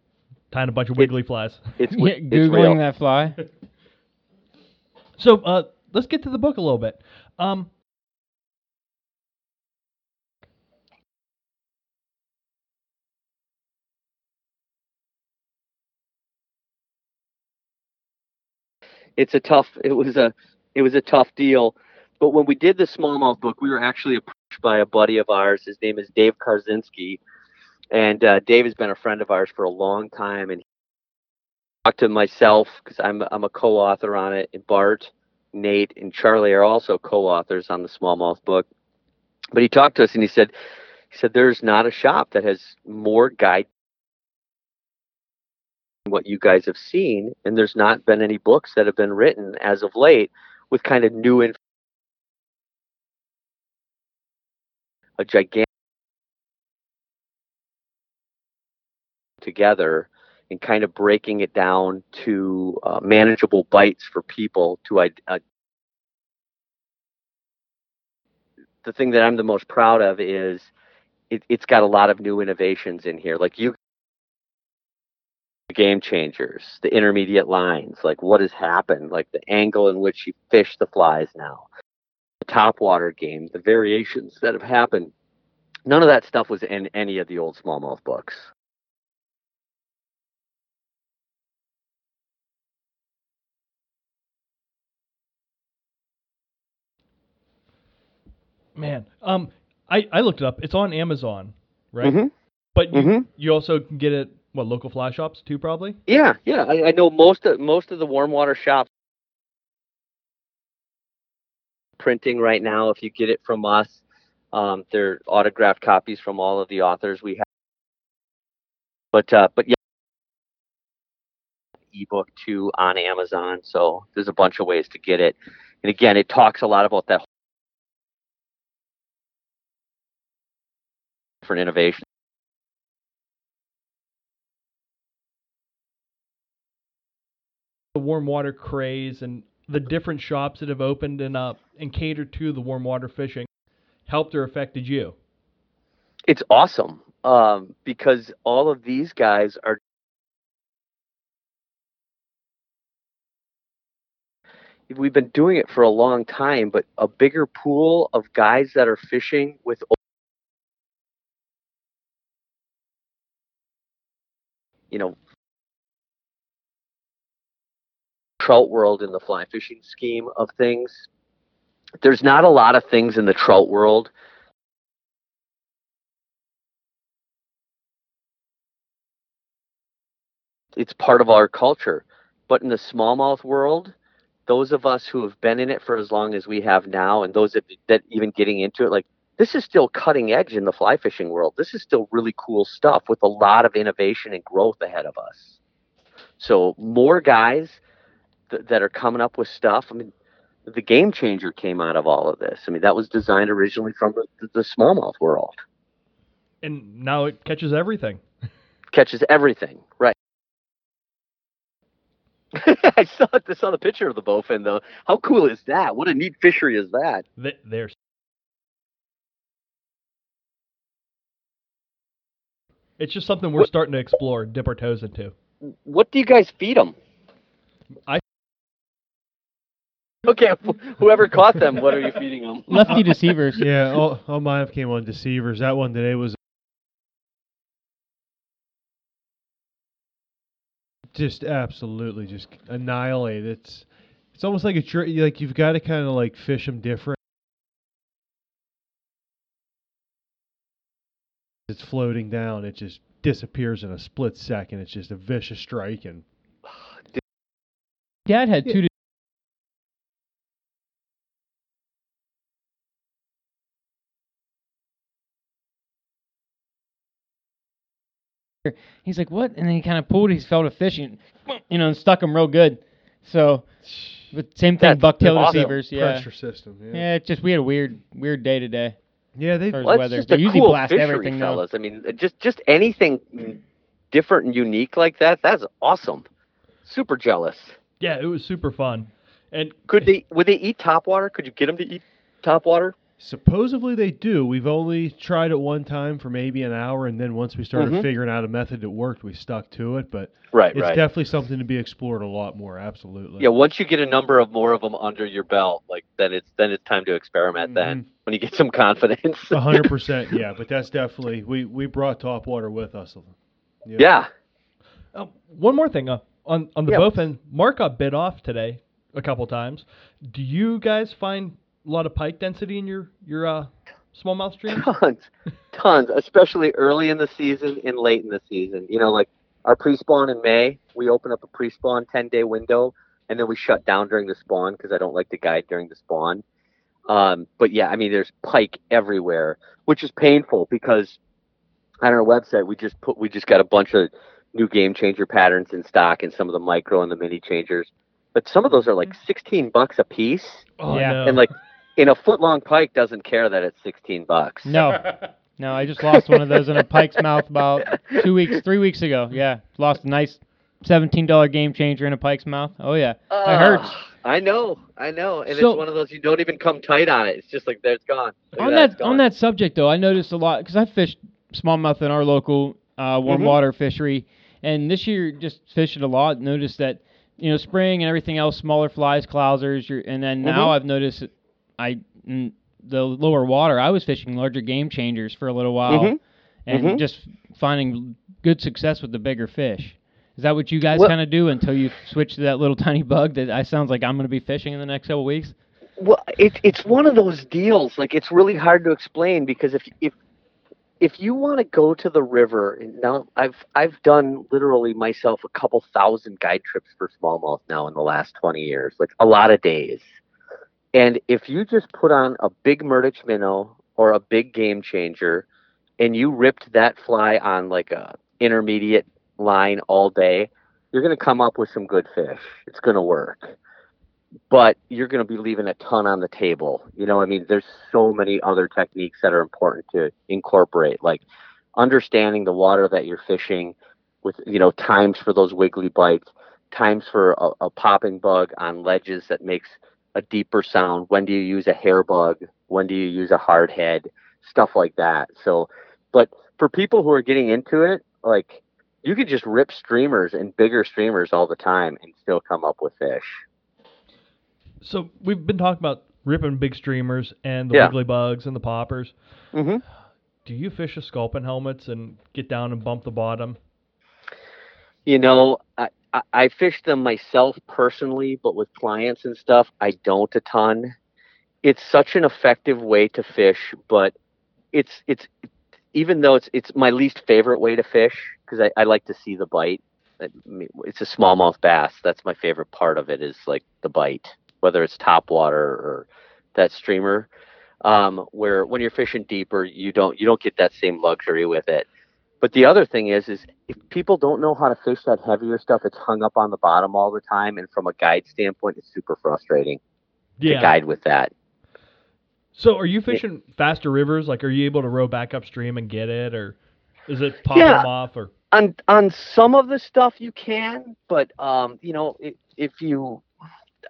Tying a bunch of It's- wiggly flies. It's [LAUGHS] Yeah, it's real. that fly. So uh, let's get to the book a little bit. Um, it's a tough it was a it was a tough deal but when we did the smallmouth book we were actually approached by a buddy of ours his name is dave karczynski and uh, dave has been a friend of ours for a long time and he talked to myself because I'm, I'm a co-author on it and bart nate and charlie are also co-authors on the smallmouth book but he talked to us and he said he said there's not a shop that has more guide than what you guys have seen, and there's not been any books that have been written as of late with kind of new info. A gigantic together and kind of breaking it down to uh, manageable bites for people to uh, the thing that I'm the most proud of is it, it's got a lot of new innovations in here. Like you game changers, the intermediate lines, like what has happened, like the angle in which you fish the flies now, the top water game, the variations that have happened. None of that stuff was in any of the old smallmouth books. man, um, I I looked it up. It's on Amazon, right? Mhm. But you, Mhm. you also can get it what local fly shops too, probably. Yeah, yeah. I, I know most of most of the warm water shops printing right now. If you get it from us, Um, they're autographed copies from all of the authors we have. But uh, but yeah, ebook too on Amazon. So there's a bunch of ways to get it. And again, it talks a lot about that different innovation. the warm water craze and the different shops that have opened and uh and catered to the warm water fishing helped or affected you? It's awesome um, because all of these guys are we've been doing it for a long time, but a bigger pool of guys that are fishing with you know trout world in the fly fishing scheme of things. There's not a lot of things in the trout world it's part of our culture. But in the smallmouth world, those of us who have been in it for as long as we have now, and those that, that even getting into it, like this is still cutting edge in the fly fishing world. This is still really cool stuff with a lot of innovation and growth ahead of us. So more guys th- that are coming up with stuff. I mean, the game changer came out of all of this. I mean, that was designed originally from the, the smallmouth world. And now it catches everything. [LAUGHS] Catches everything, right? [LAUGHS] I saw I saw the picture of the bowfin though. How cool is that? What a neat fishery is that? Th- There's It's just something we're What- starting to explore, dip our toes into. What do you guys feed them? I- Okay, whoever caught them, what are you feeding them? [LAUGHS] Lefty deceivers. [LAUGHS] Yeah, all, all mine came on deceivers. That one today was just absolutely just annihilate. It's it's almost like a tr- like you've got to kind of like fish them different. It's floating down. It just disappears in a split second. It's just a vicious strike and Dad had Yeah. two. He's like, what? And then he kind of pulled. He felt a fish, and you know, and stuck him real good. So, but same thing, That's bucktail awesome. deceivers. Yeah, pressure system. Yeah, yeah. It's just we had a weird, weird day today. yeah. They Or- Well, weather. just They a usually cool blast fishery, everything, though. fellas. I mean, uh, just just anything different and unique like that. That's awesome. Super jealous. Yeah, it was super fun. And Could they? Would they eat topwater? Could you get them to eat topwater? Supposedly they do. We've only tried it one time for maybe an hour, and then once we started Mhm. figuring out a method that worked, we stuck to it. But Right, it's right. definitely something to be explored a lot more. Absolutely. yeah, once you get a number of more of them under your belt, like then it's then it's time to experiment. Then when you get some confidence. A hundred [LAUGHS] percent. Yeah, but that's definitely we we brought top water with us. Yeah. yeah. uh, one more thing uh, on on the Yeah. bowfin, Mark got bit off today a couple times. Do you guys find a lot of pike density in your your uh, smallmouth streams? Tons, tons, especially early in the season and late in the season. You know, like our pre-spawn in May, we open up a pre-spawn 10-day window, and then we shut down during the spawn because I don't like to guide during the spawn. Um, but yeah, I mean, there's pike everywhere, which is painful because on our website we just put we just got a bunch of new game changer patterns in stock and some of the micro and the mini changers. But some of those are like 16 bucks a piece, Oh, Yeah. no. and like in a foot long pike doesn't care that it's 16 bucks. No, [LAUGHS] no. I just lost one of those in a pike's mouth about two weeks, three weeks ago. Yeah, lost a nice seventeen dollar game changer in a pike's mouth. Oh yeah, that hurts. I know, I know, and So- it's one of those you don't even come tight on it. It's just like there, it's gone. Look on it's that on that subject though, I noticed a lot because I fished smallmouth in our local uh, warm Mhm. water fishery, and this year just fished it a lot. Noticed that you know spring and everything else, smaller flies, clousers, and then now Mhm. I've noticed that I the lower water I was fishing larger game changers for a little while, Mhm. and Mhm. just finding good success with the bigger fish. Is that what you guys Well- kind of do until you switch to that little [LAUGHS] tiny bug that I sounds like I'm going to be fishing in the next couple weeks? Well, it's it's one of those deals. Like it's really hard to explain because if if if you want to go to the river, and now I've I've done literally myself a couple thousand guide trips for smallmouth now in the last twenty years, like a lot of days. And if you just put on a big Murdich minnow or a big game changer and you ripped that fly on like a intermediate line all day, you're going to come up with some good fish. It's going to work. But you're going to be leaving a ton on the table. You know, I mean, there's so many other techniques that are important to incorporate, like understanding the water that you're fishing with, you know, times for those wiggly bites, times for a, a popping bug on ledges that makes a deeper sound. When do you use a hair bug? When do you use a hard head? Stuff like that. So, but for people who are getting into it, like you could just rip streamers and bigger streamers all the time and still come up with fish. So we've been talking about ripping big streamers and the Yeah. wiggly bugs and the poppers. Mm-hmm. Do you fish with sculpin helmets and get down and bump the bottom? You know, I, I, I fish them myself personally, but with clients and stuff, I don't a ton. It's such an effective way to fish, but it's it's even though it's it's my least favorite way to fish because I, I like to see the bite. It's a smallmouth bass. That's my favorite part of it is like the bite, whether it's top water or that streamer. Um, where when you're fishing deeper, you don't you don't get that same luxury with it. But the other thing is, is if people don't know how to fish that heavier stuff, it's hung up on the bottom all the time, and from a guide standpoint, it's super frustrating to guide with that. So are you fishing faster rivers? Like, are you able to row back upstream and get it, or is it popping Yeah. them off? Or On on some of the stuff you can, but um, you know, if, if you,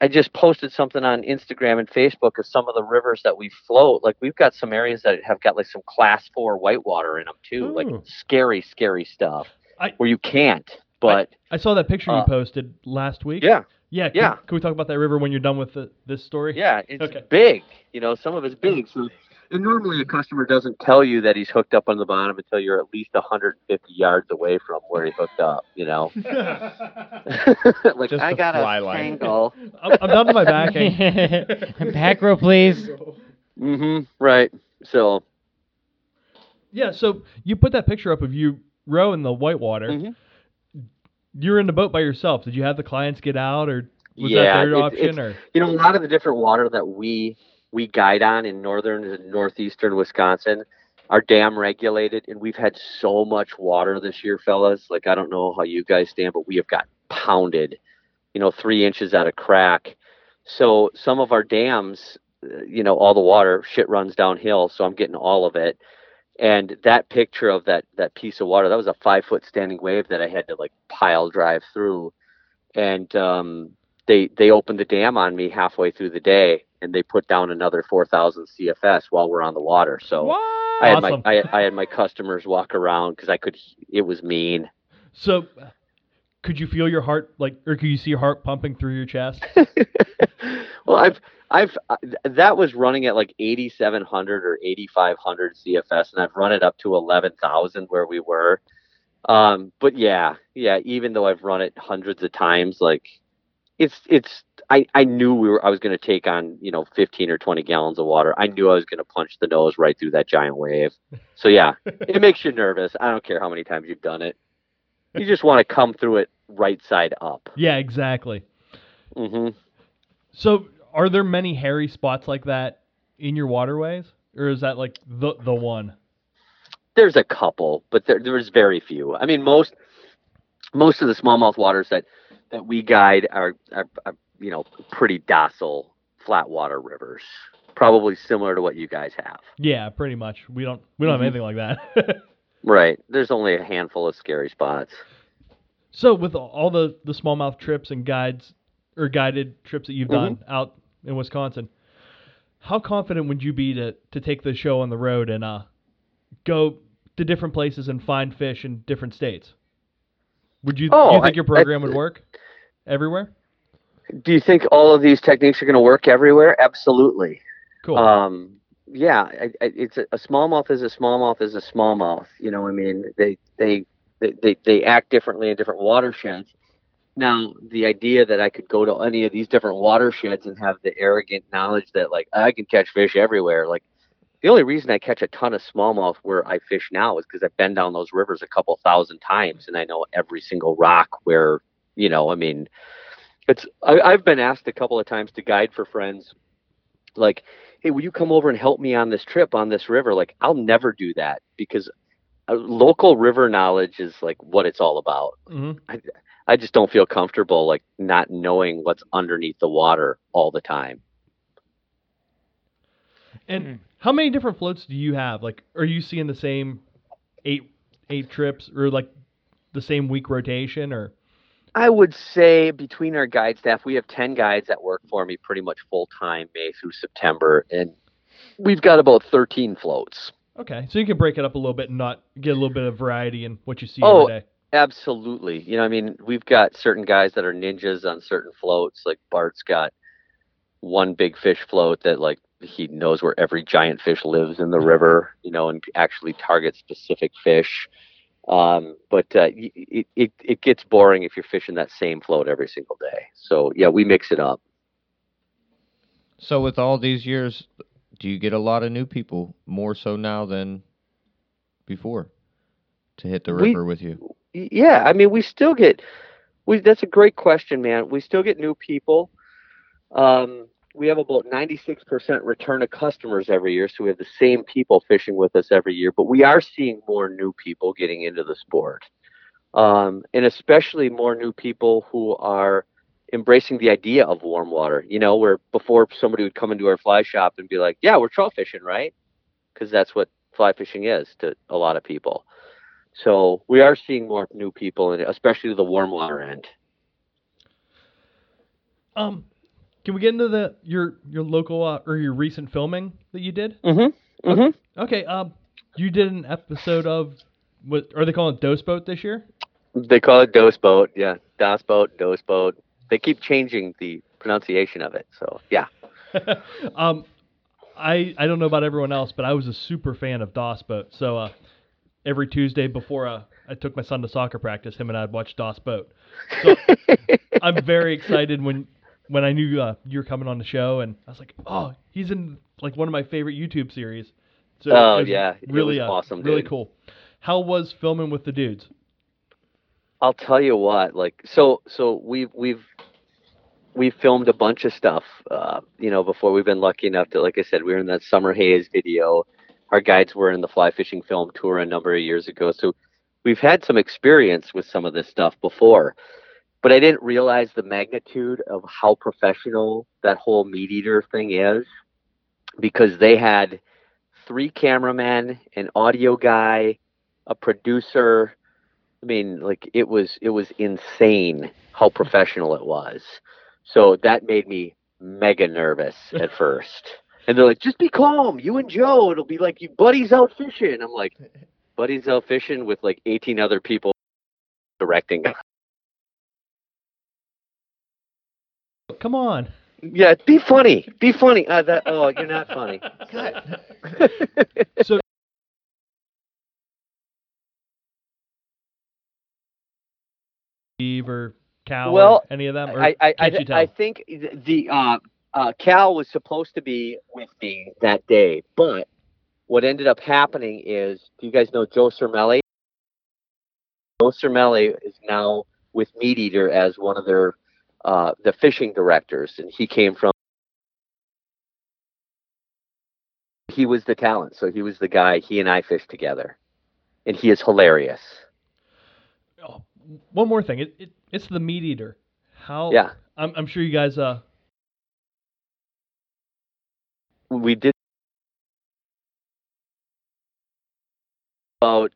I just posted something on Instagram and Facebook of some of the rivers that we float. Like we've got some areas that have got like some class four whitewater in them too, like scary, scary stuff I- where you can't. But I saw that picture you Uh, posted last week. yeah, yeah, can, yeah. Can we talk about that river when you're done with the, this story? Yeah, it's Okay. big. You know, some of it's big. So, and normally a customer doesn't tell you that he's hooked up on the bottom until you're at least 150 yards away from where he hooked up. You know, [LAUGHS] [LAUGHS] like Just I got fly a line. tangle. [LAUGHS] I'm, I'm down to my backing. Back row, please. Mm-hmm, Right. So, Yeah, so you put that picture up of you rowing the whitewater. Mhm. You're in the boat by yourself. Did you have the clients get out, or was Yeah, that their it's- option? or you know, a lot of the different water that we we guide on in northern and northeastern Wisconsin are dam regulated, and we've had so much water this year, fellas. Like I don't know how you guys stand, but we have got pounded, you know, three inches out of crack. So some of our dams, uh, you know, all the water shit runs downhill, so I'm getting all of it. And that picture of that that piece of water, that was a five foot standing wave that I had to like pile drive through. And um, they they opened the dam on me halfway through the day, and they put down another 4,000 CFS while we're on the water. So what? I had awesome. my I, I had my customers walk around because I could. It was mean. so, could you feel your heart like, or could you see your heart pumping through your chest? [LAUGHS] well, I've I've that was running at like 8,700 or 8,500 CFS, and I've run it up to 11,000 where we were. Um, but yeah, yeah. Even though I've run it hundreds of times, like it's it's. I, I knew we were I was going to take on you know 15 or 20 gallons of water. I knew I was going to punch the nose right through that giant wave. So yeah, [LAUGHS] it makes you nervous. I don't care how many times you've done it. You just want to come through it right side up. yeah, exactly. mm-hmm So, are there many hairy spots like that in your waterways, or is that like the the one? there's a couple, but there, there's very few. I mean, most most of the smallmouth waters that that we guide are, are, are you know pretty docile flat water rivers, probably similar to what you guys have. Yeah, pretty much. We don't we don't Mhm. have anything like that. [LAUGHS] Right. There's only a handful of scary spots. so, with all the the smallmouth trips and guides or guided trips that you've done Mm-hmm. out in Wisconsin, how confident would you be to to take the show on the road and uh go to different places and find fish in different states? Would you, Oh, you think I- your program I- would work everywhere? Do you think all of these techniques are going to work everywhere? Absolutely. Cool. Um, yeah, I, I, it's a, a smallmouth is a smallmouth is a smallmouth. You know, I mean, they they they they act differently in different watersheds. Now, the idea that I could go to any of these different watersheds and have the arrogant knowledge that like I can catch fish everywhere, like the only reason I catch a ton of smallmouth where I fish now is because I've been down those rivers a couple thousand times and I know every single rock where, you know, I mean, it's I, I've been asked a couple of times to guide for friends like, hey, will you come over and help me on this trip on this river? Like, I'll never do that because uh, local river knowledge is like what it's all about. hmm I just don't feel comfortable like not knowing what's underneath the water all the time. And Mm. how many different floats do you have? Like, are you seeing the same eight eight trips or like the same week rotation or? I would say between our guide staff, we have 10 guides that work for me pretty much full time May through September. And we've got about 13 floats. Okay, so you can break it up a little bit and not get a little bit of variety in what you see Oh, every day. Absolutely. You know, I mean, we've got certain guys that are ninjas on certain floats. Like Bart's got one big fish float that, like, he knows where every giant fish lives in the river, you know, and actually targets specific fish. Um, but uh, it, it, it gets boring if you're fishing that same float every single day. So, yeah, we mix it up. So with all these years, do you get a lot of new people more so now than before to hit the We- river with you? Yeah, I mean, we still get. We that's a great question, man. We still get new people. Um, we have about 96% return of customers every year, so we have the same people fishing with us every year. But we are seeing more new people getting into the sport, um, and especially more new people who are embracing the idea of warm water. You know, where before somebody would come into our fly shop and be like, "Yeah, we're trout fishing, right?" Because that's what fly fishing is to a lot of people. So we are seeing more new people, and especially the warm water end. Um, can we get into the your your local uh, or your recent filming that you did? Mm-hmm. Mm-hmm. Okay, um, you did an episode of what are they calling it Dose Boat this year? They call it dose boat. Yeah, das boat, dose boat. They keep changing the pronunciation of it. So yeah. [LAUGHS] um, I I don't know about everyone else, but I was a super fan of DOS Boat. So uh, every Tuesday before uh, I took my son to soccer practice, him and I'd watch DOS Boat. So [LAUGHS] I'm very excited when when I knew uh, you were coming on the show, and I was like, oh, he's in like one of my favorite YouTube series. So Oh, yeah, really uh, awesome, really dude. cool. How was filming with the dudes? I'll tell you what, like so so we've we've we filmed a bunch of stuff uh, you know, before we've been lucky enough to like I said, we were in that summer haze video. Our guides were in the fly fishing film tour a number of years ago. So we've had some experience with some of this stuff before. But I didn't realize the magnitude of how professional that whole meat eater thing is because they had three cameramen, an audio guy, a producer, I mean, like it was it was insane how professional it was. So that made me mega nervous [LAUGHS] at first. And they're like, just be calm, you and Joe. It'll be like you buddies out fishing. I'm like, buddies out fishing with like 18 other people directing. [LAUGHS] Come on. Yeah, be funny. Be funny. Uh, that, oh, you're not funny. [LAUGHS] [LAUGHS] So Steve or Cal Well, or any of them? Or I, I, I, can't you tell? I think the uh, uh, Cal was supposed to be with me that day, but what ended up happening is, do you guys know Joe Cermele? Joe Cermele is now with Meat Eater as one of their uh, the fishing directors, and he came from. He was the talent, so he was the guy. He and I fished together, and he is hilarious. Oh, one more thing. It, it it's the meat eater. How? Yeah, I'm I'm sure you guys uh we did about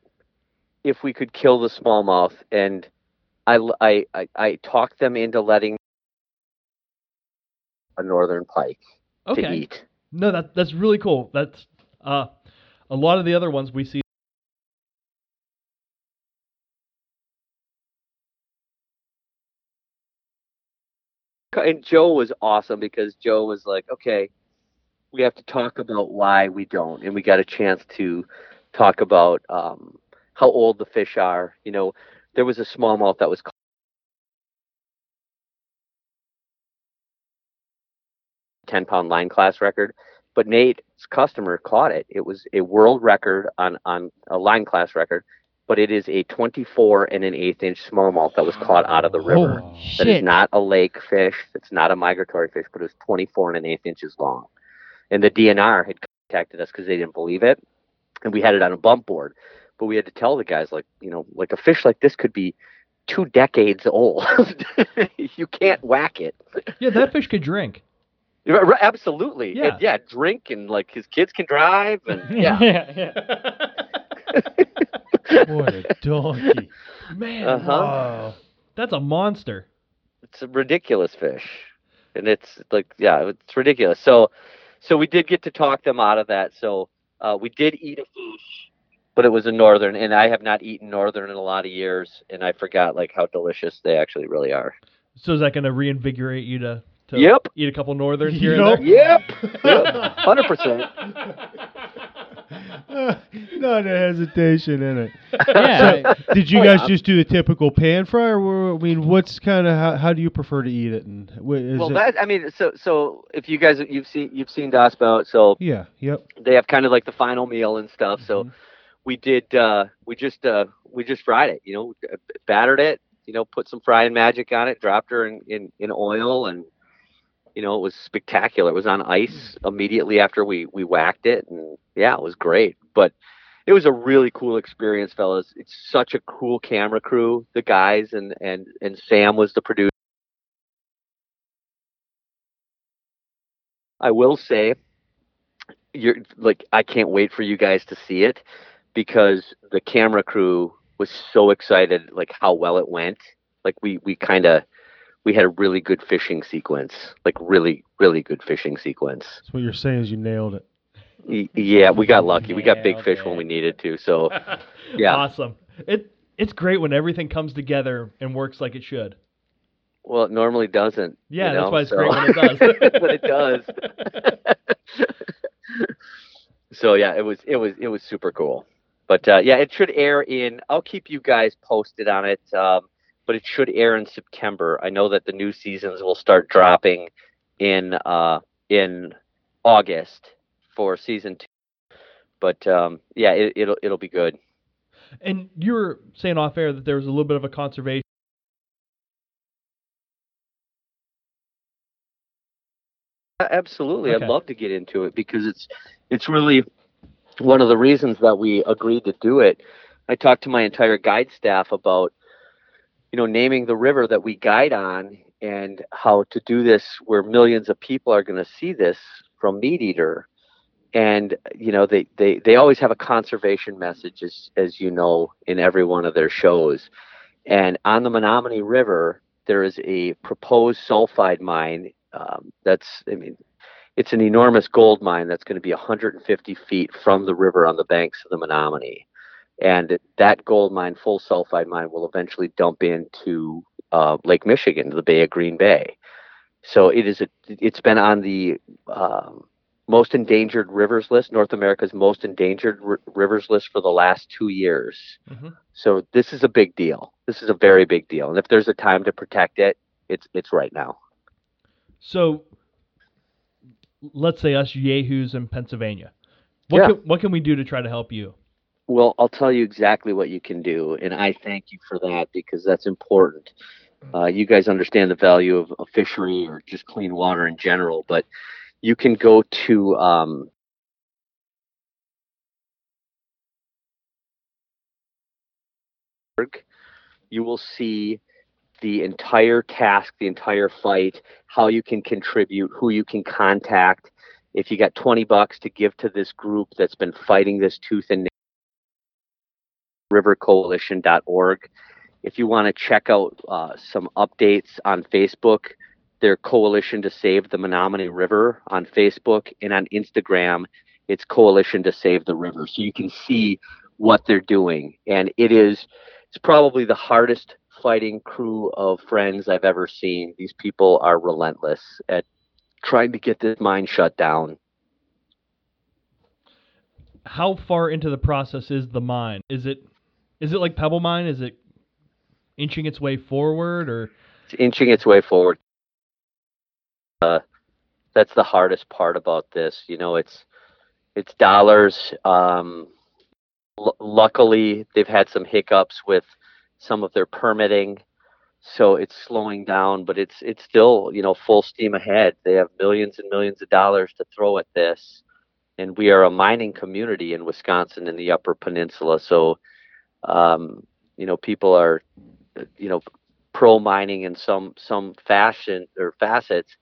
if we could kill the smallmouth and I I I talked them into letting a northern pike to eat. No, that that's really cool. That's uh a lot of the other ones we see And Joe was awesome because Joe was like, okay, we have to talk about why we don't. And we got a chance to talk about um, how old the fish are. You know, there was a smallmouth that was 10 pound line class record, but Nate's customer caught it. It was a world record on, on a line class record, but it is a 24 and an eighth inch smallmouth that was caught out of the river. Holy That is not a lake fish. It's not a migratory fish, but it was 24 and an eighth inches long. and the DNR had contacted us because they didn't believe it, and we had it on a bump board, but we had to tell the guys like you know like a fish like this could be two decades old. [LAUGHS] you can't whack it. Yeah, that fish could drink. Absolutely. Yeah. And, yeah. Drink and like his kids can drive and [LAUGHS] yeah. yeah. [LAUGHS] What a donkey. Man, Uh-huh. wow. That's a monster. it's a ridiculous fish and it's like yeah it's ridiculous so so we did get to talk them out of that so uh, we did eat a fish but it was a northern and i have not eaten northern in a lot of years and i forgot like how delicious they actually really are So is that going to reinvigorate you to, to Yep. eat a couple northerns here Yup. and there? yep [LAUGHS] yep 100% [LAUGHS] Not a hesitation in it. yeah. Did you Oh, guys yeah. just do the typical pan fry, or wha- I mean, what's kind of how, how do you prefer to eat it? And wha- well it? that i mean so so if you guys you've seen you've seen das boat so yeah, yep. they have kind of like the final meal and stuff. So Mhm. we did uh we just uh we just fried it, you know, uh, battered it, you know, put some frying magic on it, dropped her in in, in oil and you know, it was spectacular. It was on ice mm. immediately after we we whacked it and yeah, it was great. But it was a really cool experience, fellas. It's such a cool camera crew, the guys and and and Sam was the producer. I will say you're like I can't wait for you guys to see it because the camera crew was so excited like how well it went. Like we we kind of we had a really good fishing sequence, like really really good fishing sequence. So what you're saying is you nailed it. Y- yeah, we got lucky. We got big Nailed fish when we needed to. So [LAUGHS] yeah. Awesome. It it's great when everything comes together and works like it should. Well, it normally doesn't. you Yeah, that's know, why it's so- great when it does. [LAUGHS] when it does. [LAUGHS] so yeah, it was it was it was super cool. But uh, yeah, it should air in. I'll keep you guys posted on it. Um, but it should air in September. I know that the new seasons will start dropping in uh, in August for season two. But um, yeah, it, it'll it'll be good. And you were saying off air that there was a little bit of a conservation. Absolutely, Okay. I'd love to get into it because it's it's really one of the reasons that we agreed to do it. I talked to my entire guide staff about you know naming the river that we guide on and how to do this where millions of people are going to see this from Meat Eater. And you know they, they they always have a conservation message as as you know in every one of their shows. And on the Menominee River, there is a proposed sulfide mine um, that's i mean it's an enormous gold mine that's going to be 150 feet from the river on the banks of the menominee and that gold mine full sulfide mine will eventually dump into uh, lake michigan the bay of green bay so it is a it's been on the um, most endangered rivers list north america's most endangered r- rivers list for the last two years Mhm. so this is a big deal this is a very big deal and if there's a time to protect it it's it's right now So let's say us yahoos in Pennsylvania. What Yeah. can, what can we do to try to help you? Well, I'll tell you exactly what you can do, and I thank you for that because that's important. Uh, you guys understand the value of a fishery or just clean water in general, but you can go to um, you will see the entire task, the entire fight, how you can contribute, who you can contact. If you got 20 bucks to give to this group that's been fighting this tooth and nail, rivercoalition.org. If you want to check out uh, some updates on Facebook, their Coalition to Save the Menominee River on Facebook and on Instagram, it's Coalition to Save the River. So you can see what they're doing. And it is it's probably the hardest fighting crew of friends I've ever seen. These people are relentless at trying to get this mine shut down. How far into the process is the mine? Is it is it like Pebble Mine? Is it inching its way forward or It's inching its way forward. Uh, that's the hardest part about this. You know, it's it's dollars. Um, l- luckily, they've had some hiccups with some of their permitting, so it's slowing down, but it's it's still you know full steam ahead. They have millions and millions of dollars to throw at this, and we are a mining community in Wisconsin in the Upper Peninsula. So, um, you know, people are, you know, pro mining in some some fashion or facets,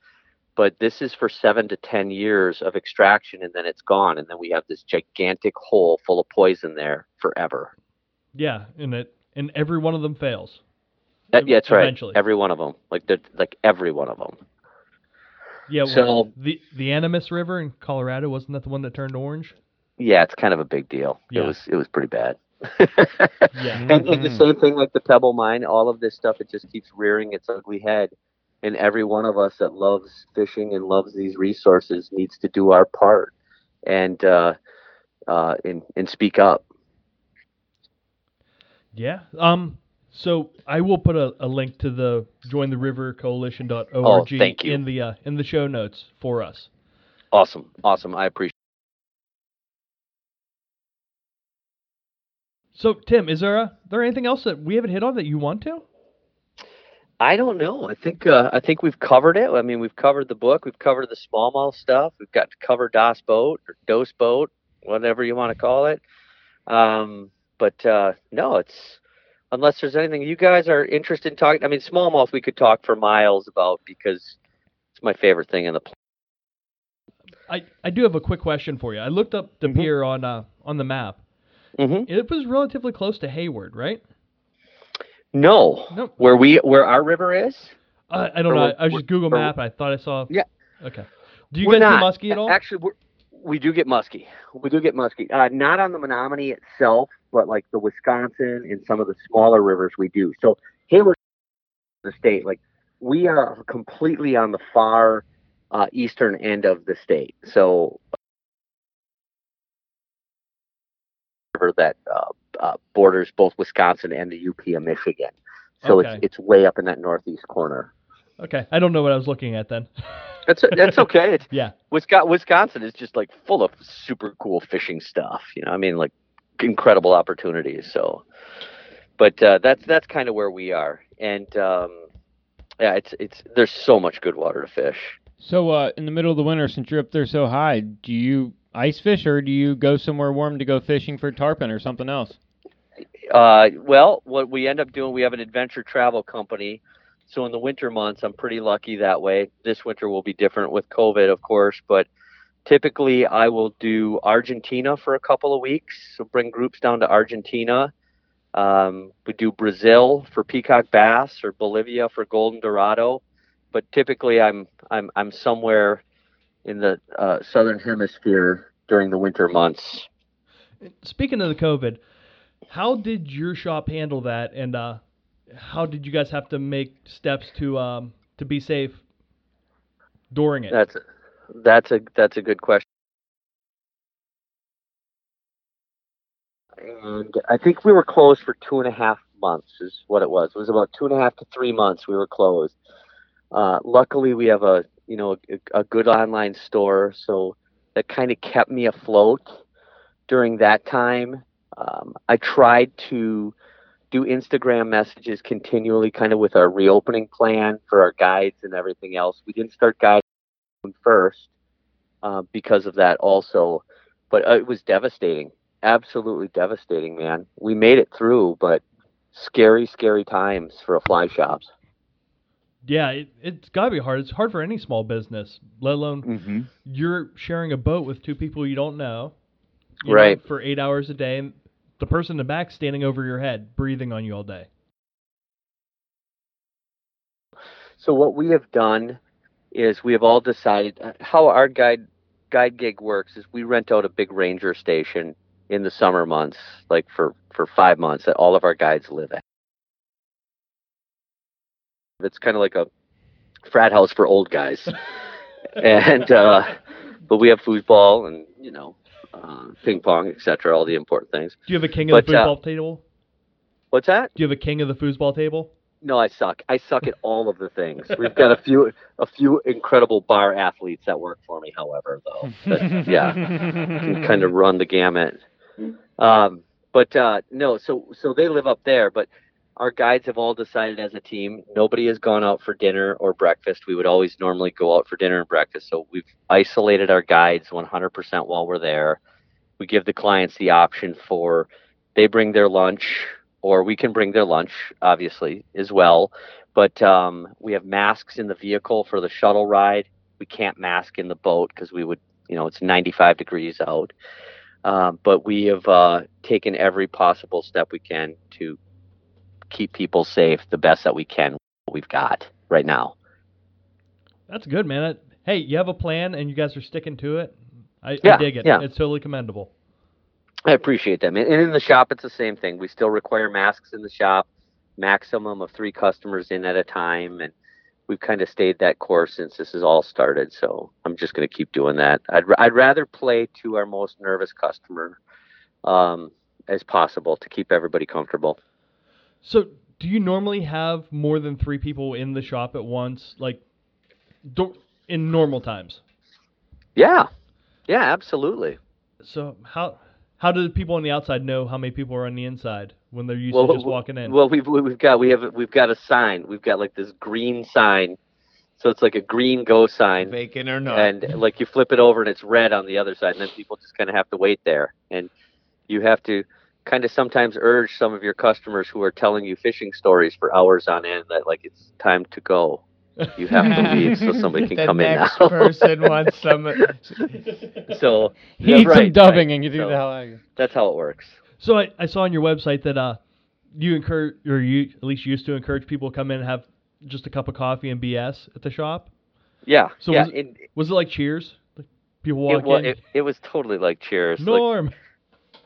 but this is for seven to ten years of extraction, and then it's gone, and then we have this gigantic hole full of poison there forever. Yeah, and it and every one of them fails. That, yeah, that's right. Eventually. Every one of them, like they're like every one of them. Yeah. Well, So- the the Animas River in Colorado wasn't that the one that turned orange? Yeah, it's kind of a big deal. Yeah. It was it was pretty bad. Yeah. [LAUGHS] and, and the same thing like the Pebble Mine, all of this stuff, it just keeps rearing its ugly head. And every one of us that loves fishing and loves these resources needs to do our part and uh, uh, and and speak up. Yeah. Um. So I will put a, a link to the join the river coalition.org Oh, thank you. in the uh, in the show notes for us. Awesome, awesome. I appreciate. So Tim, is there a, there anything else that we haven't hit on that you want to? I don't know. I think uh, I think we've covered it. I mean, we've covered the book. We've covered the smallmouth stuff. We've got to cover Das Boat or Dose Boat, whatever you want to call it. Um, but uh, no, it's unless there's anything you guys are interested in talking. I mean, smallmouth we could talk for miles about because it's my favorite thing in the. Pl- I, I do have a quick question for you. I looked up the Mhm. pier on uh on the map. Hmm It was relatively close to Hayward, right? No, No. where we where our river is. I, I don't Or know. I was just Google Map. I thought I saw. Yeah. Okay. Do you We're guys not. do muskie at all? Actually, we do get muskie. We do get muskie. Uh, not on the Menominee itself, but like the Wisconsin and some of the smaller rivers, we do. So Hayward, the state, like we are completely on the far uh, eastern end of the state. So river that uh, uh, borders both Wisconsin and the UP of Michigan. So Okay. it's it's way up in that northeast corner. Okay. I don't know what I was looking at then. [LAUGHS] That's that's okay. It's, yeah. Wisconsin, Wisconsin is just like full of super cool fishing stuff. You know, I mean, like incredible opportunities. So, but uh, that's that's kind of where we are, and um, yeah, it's it's there's so much good water to fish. So, uh, in the middle of the winter, since you're up there so high, do you ice fish or do you go somewhere warm to go fishing for tarpon or something else? Uh, well, what we end up doing, we have an adventure travel company. So in the winter months, I'm pretty lucky that way. This winter will be different with COVID, of course, but typically I will do Argentina for a couple of weeks. So bring groups down to Argentina. Um, we do Brazil for peacock bass or Bolivia for golden dorado, but typically I'm I'm I'm somewhere in the uh, southern hemisphere during the winter months. Speaking of the COVID, how did your shop handle that, and uh, how did you guys have to make steps to um to be safe during it? That's that's a that's a good question. And I think we were closed for two and a half months is what it was. It was about two and a half to three months we were closed. Uh, luckily, we have a you know a, a good online store, so that kind of kept me afloat during that time. Um, I tried to do Instagram messages continually, kind of with our reopening plan for our guides and everything else. We didn't start guiding first uh, because of that also, but uh, it was devastating, absolutely devastating, man. We made it through, but scary, scary times for a fly shops. Yeah, it, it's got to be hard. It's hard for any small business, let alone Mm-hmm. you're sharing a boat with two people you don't know, you know, Right. for eight hours a day, and the person in the back standing over your head, breathing on you all day. So what we have done is we have all decided uh, how our guide guide gig works is we rent out a big ranger station in the summer months, like for for five months that all of our guides live at. It's kind of like a frat house for old guys, [LAUGHS] and uh, but we have foosball and you know uh, ping pong, etc. All the important things. Do you have a king of the But, uh, foosball table? What's that? Do you have a king of the foosball table? No, I suck. I suck at all of the things. We've got a few a few incredible bar athletes that work for me, however, though. That- yeah. Can kind of run the gamut. Um, but uh, no, so so they live up there, but our guides have all decided as a team nobody has gone out for dinner or breakfast. We would always normally go out for dinner and breakfast. So we've isolated our guides 100% while we're there. We give the clients the option for they bring their lunch or we can bring their lunch, obviously, as well. But um, we have masks in the vehicle for the shuttle ride. We can't mask in the boat because we would, you know, it's 95 degrees out. Um, but we have uh, taken every possible step we can to keep people safe the best that we can. We've got right now. That's good, man. Hey, you have a plan and you guys are sticking to it. I, I dig it. yeah. It's totally commendable. I appreciate that, man. And in the shop, it's the same thing. We still require masks in the shop, maximum of three customers in at a time, and we've kind of stayed that course since this has all started. So I'm just going to keep doing that. I'd I'd rather play to our most nervous customer um, as possible to keep everybody comfortable. So, do you normally have more than three people in the shop at once, like do- in normal times? Yeah, yeah, absolutely. So, how how do the people on the outside know how many people are on the inside when they're used Well, to just w- walking in? Well, we've we've got we have we've got a sign. We've got like this green sign, so it's like a green go sign. Vacant or not. and like you flip it over and it's red on the other side and then people just kind of have to wait there and you have to kind of sometimes urge some of your customers who are telling you fishing stories for hours on end that like it's time to go you have to leave so [LAUGHS] somebody can the come in next now person wants [LAUGHS] some. so [LAUGHS] He needs right, some dubbing right. and get So the hell out of here. that's how it works So I, I saw on your website that uh you encourage or you at least used to encourage people to come in and have just a cup of coffee and BS at the shop. yeah So yeah was it, Was it like Cheers? Like people walk it, wa- in. it, it was totally like cheers like, Norm.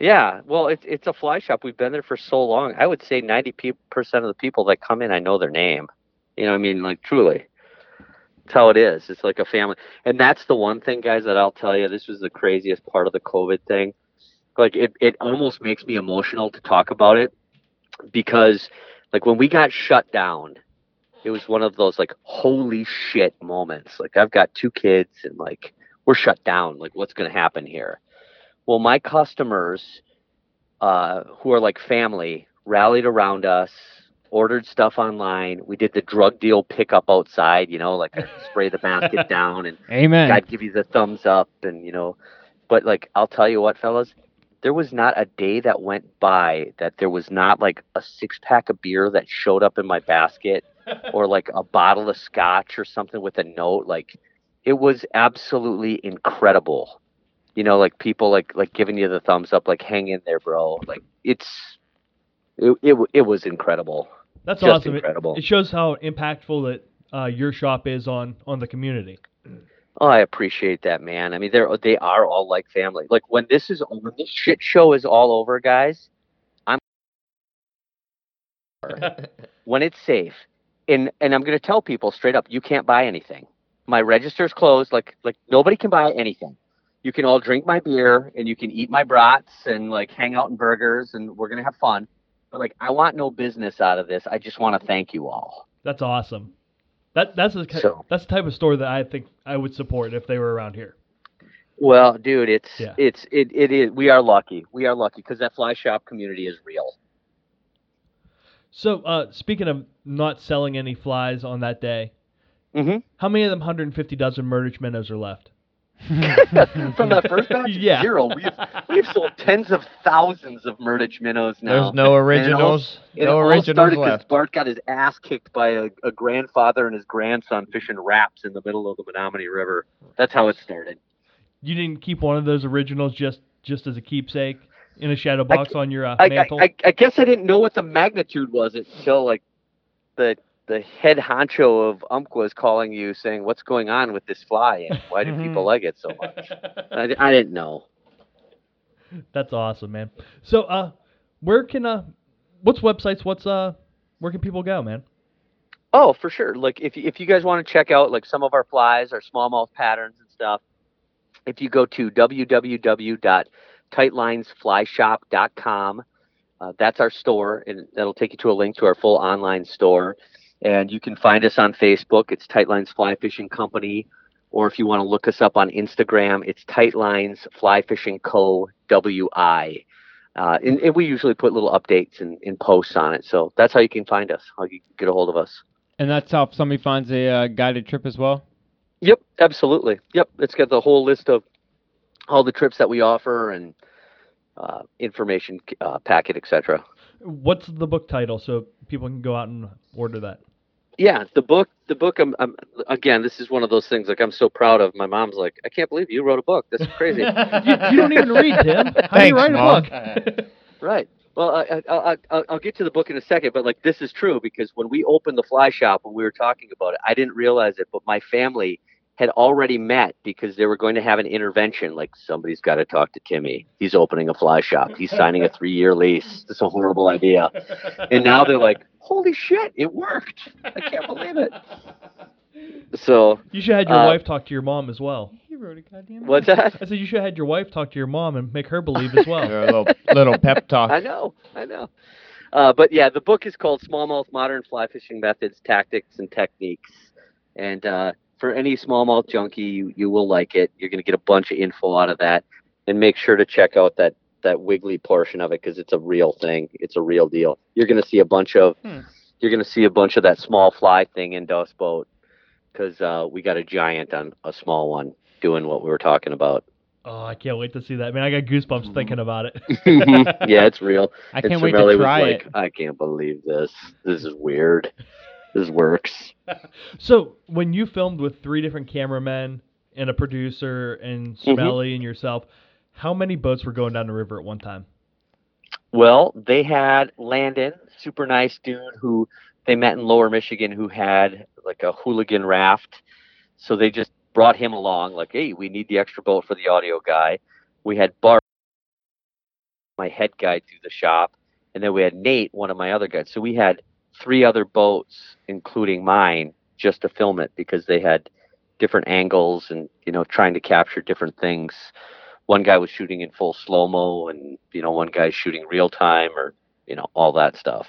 Yeah, well, it's it's a fly shop. We've been there for so long. I would say ninety percent of the people that come in, I know their name. You know, I mean, like truly, it's how it is. It's like a family, and that's the one thing, guys, that I'll tell you. This was the craziest part of the COVID thing. Like it, it almost makes me emotional to talk about it because, like, when we got shut down, it was one of those like holy shit moments. Like I've got two kids, and like we're shut down. Like what's to happen here? Well, my customers, uh, who are like family, rallied around us, ordered stuff online. We did the drug deal pickup outside, you know, like spray the basket [LAUGHS] down and Amen. I'd give you the thumbs up and, you know, but like, I'll tell you what, fellas, there was not a day that went by that there was not like a six pack of beer that showed up in my basket [LAUGHS] or like a bottle of scotch or something with a note. Like, it was absolutely incredible you know, like people like like giving you the thumbs up, like hang in there, bro. Like it's it it, it was incredible. That's Just awesome. It- incredible. It, shows how impactful that uh, your shop is on on the community. Oh, I appreciate that, man. I mean, they're they are all like family. Like when this is when this shit show is all over, guys. I'm [LAUGHS] when it's safe, and and I'm gonna tell people straight up, you can't buy anything. My register's closed. Like like nobody can buy anything. You can all drink my beer and you can eat my brats and like hang out in burgers and we're gonna have fun. But like I want no business out of this. I just want to thank you all. That's awesome. That that's the So- that's the type of store that I think I would support if they were around here. Well, dude, it's Yeah. it's it, it is. We are lucky. We are lucky because that fly shop community is real. So, uh, speaking of not selling any flies on that day, hmm how many of them 150 dozen Murdich minnows are left? [LAUGHS] From that first batch, Yeah. zero. We've we've sold tens of thousands of Murdich minnows now. There's no And it all- originals. It No all originals started 'cause left. Bart got his ass kicked by a, a grandfather and his grandson fishing raps in the middle of the Menominee River. That's how it started. You didn't keep one of those originals just just as a keepsake in a shadow box on your uh, I, I, mantle. I, I guess I didn't know what the magnitude was until like the the head honcho of Umpqua is calling you saying, "What's going on with this fly and why do people like it so much?" [LAUGHS] I, I didn't know. That's awesome, man. So, uh, where can uh, what's websites? What's uh, where can people go, man? Oh, for sure. Like if you- if you guys want to check out like some of our flies, our smallmouth patterns and stuff, if you go to www.tightlinesflyshop.com, uh, that's our store, and that'll take you to a link to our full online store. And you can find us on Facebook. It's Tightlines Fly Fishing Company, or if you want to look us up on Instagram, it's Tightlines Fly Fishing Co. WI. Uh, and, and we usually put little updates and, and posts on it. So that's how you can find us, how you can get a hold of us. And that's how somebody finds a uh, guided trip as well. Yep, absolutely. Yep, it's got the whole list of all the trips that we offer and uh, information uh, packet, etc. What's the book title so people can go out and order that? Yeah, the book. The book. I'm, I'm again. This is one of those things. Like I'm so proud of. My mom's like, I can't believe you wrote a book. That's crazy. [LAUGHS] you, you don't even read, Tim. How do you write Mom. a book? [LAUGHS] right. Well, I, I, I, I'll- I'll get to the book in a second, but like this is true because when we opened the fly shop, when we were talking about it, I didn't realize it, but my family had already met because they were going to have an intervention. Like somebody's got to talk to Timmy. He's opening a fly shop. He's signing a three-year lease. This is a horrible idea. And now they're like, "Holy shit, it worked! I can't believe it." [LAUGHS] So You should have had your Uh, wife talk to your mom as well. [LAUGHS] He wrote a goddamn. what's that? I said you should have had your wife talk to your mom and make her believe as well. [LAUGHS] a little little pep talk. I know, I know. Uh, but yeah, the book is called Smallmouth Modern Fly Fishing Methods, Tactics, and Techniques. And uh, for any smallmouth junkie, you, you will like it. You're going to get a bunch of info out of that. And make sure to check out that, that wiggly portion of it because it's a real thing. It's a real deal. You're going to see a bunch of Hmm. you're going to see a bunch of that small fly thing in Das Boat because uh, we got a giant on a small one doing what we were talking about. Oh, I can't wait to see that. I mean, I got goosebumps thinking about it. [LAUGHS] yeah, it's real. I can't wait Cermele to was try like, it. I can't believe this. This is weird. This works. [LAUGHS] So, when you filmed with three different cameramen and a producer and. Smelly and yourself, how many boats were going down the river at one time? Well, they had Landon, super nice dude who they met in Lower Michigan, who had like a hooligan raft. So they just brought him along, like, hey, we need the extra boat for the audio guy. We had Bart, my head guy through the shop, and then we had Nate, one of my other guys. So we had three other boats, including mine, just to film it because they had different angles and you know trying to capture different things. One guy was shooting in full slow mo, and you know one guy's shooting real time, or you know all that stuff.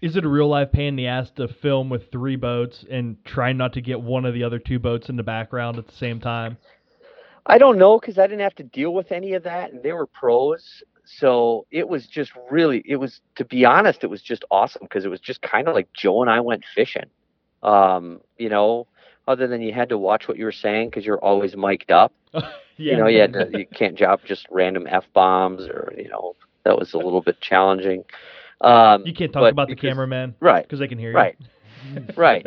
Is it a real life pain in the ass to film with three boats and try not to get one of the other two boats in the background at the same time? I don't know because I didn't have to deal with any of that, and they were pros. So it was just really, it was to be honest, it was just awesome because it was just kind of like Joe and I went fishing. Um, you know, other than you had to watch what you were saying because you're always mic'd up. [LAUGHS] yeah. You know, you had to, [LAUGHS] you can't drop just random f bombs or you know that was a little bit challenging. Um, You can't talk about the because- cameraman right? because they can hear you. Right. [LAUGHS] right.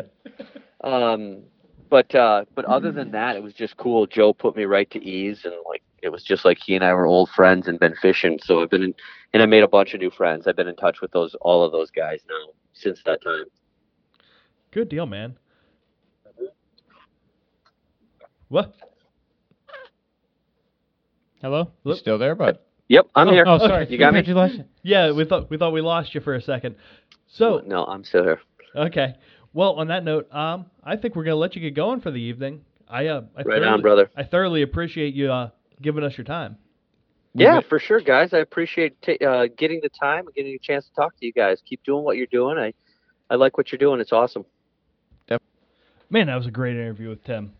Um, but uh, but other than that, it was just cool. Joe put me right to ease, and like it was just like he and I were old friends and been fishing. So I've been in, and I made a bunch of new friends. I've been in touch with those all of those guys now since that time. Good deal, man. What? Hello. You still there, bud? Yep, I'm oh, here. Oh, sorry. You got me? Congratulations. Yeah, we thought we thought we lost you for a second. So No, I'm still here. okay. Well, on that note, um, I think we're gonna let you get going for the evening. I uh, I Right on, thoroughly- brother. I thoroughly appreciate you uh giving us your time. Yeah, for sure, guys. I appreciate ta- uh, getting the time and getting a chance to talk to you guys. Keep doing what you're doing. I, I like what you're doing. It's awesome. Man, that was a great interview with Tim.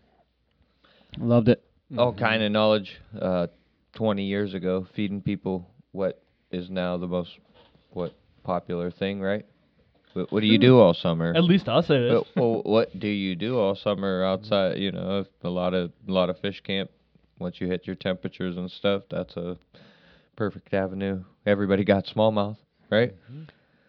Loved it. All kind of knowledge. Uh, 20 years ago, feeding people what is now the most what popular thing, right? What, what do you do all summer? At least us it is. Well, well, what do you do all summer outside? You know, a lot of a lot of fish camp. Once you hit your temperatures and stuff, that's a perfect avenue. Everybody got smallmouth, right? Mm-hmm.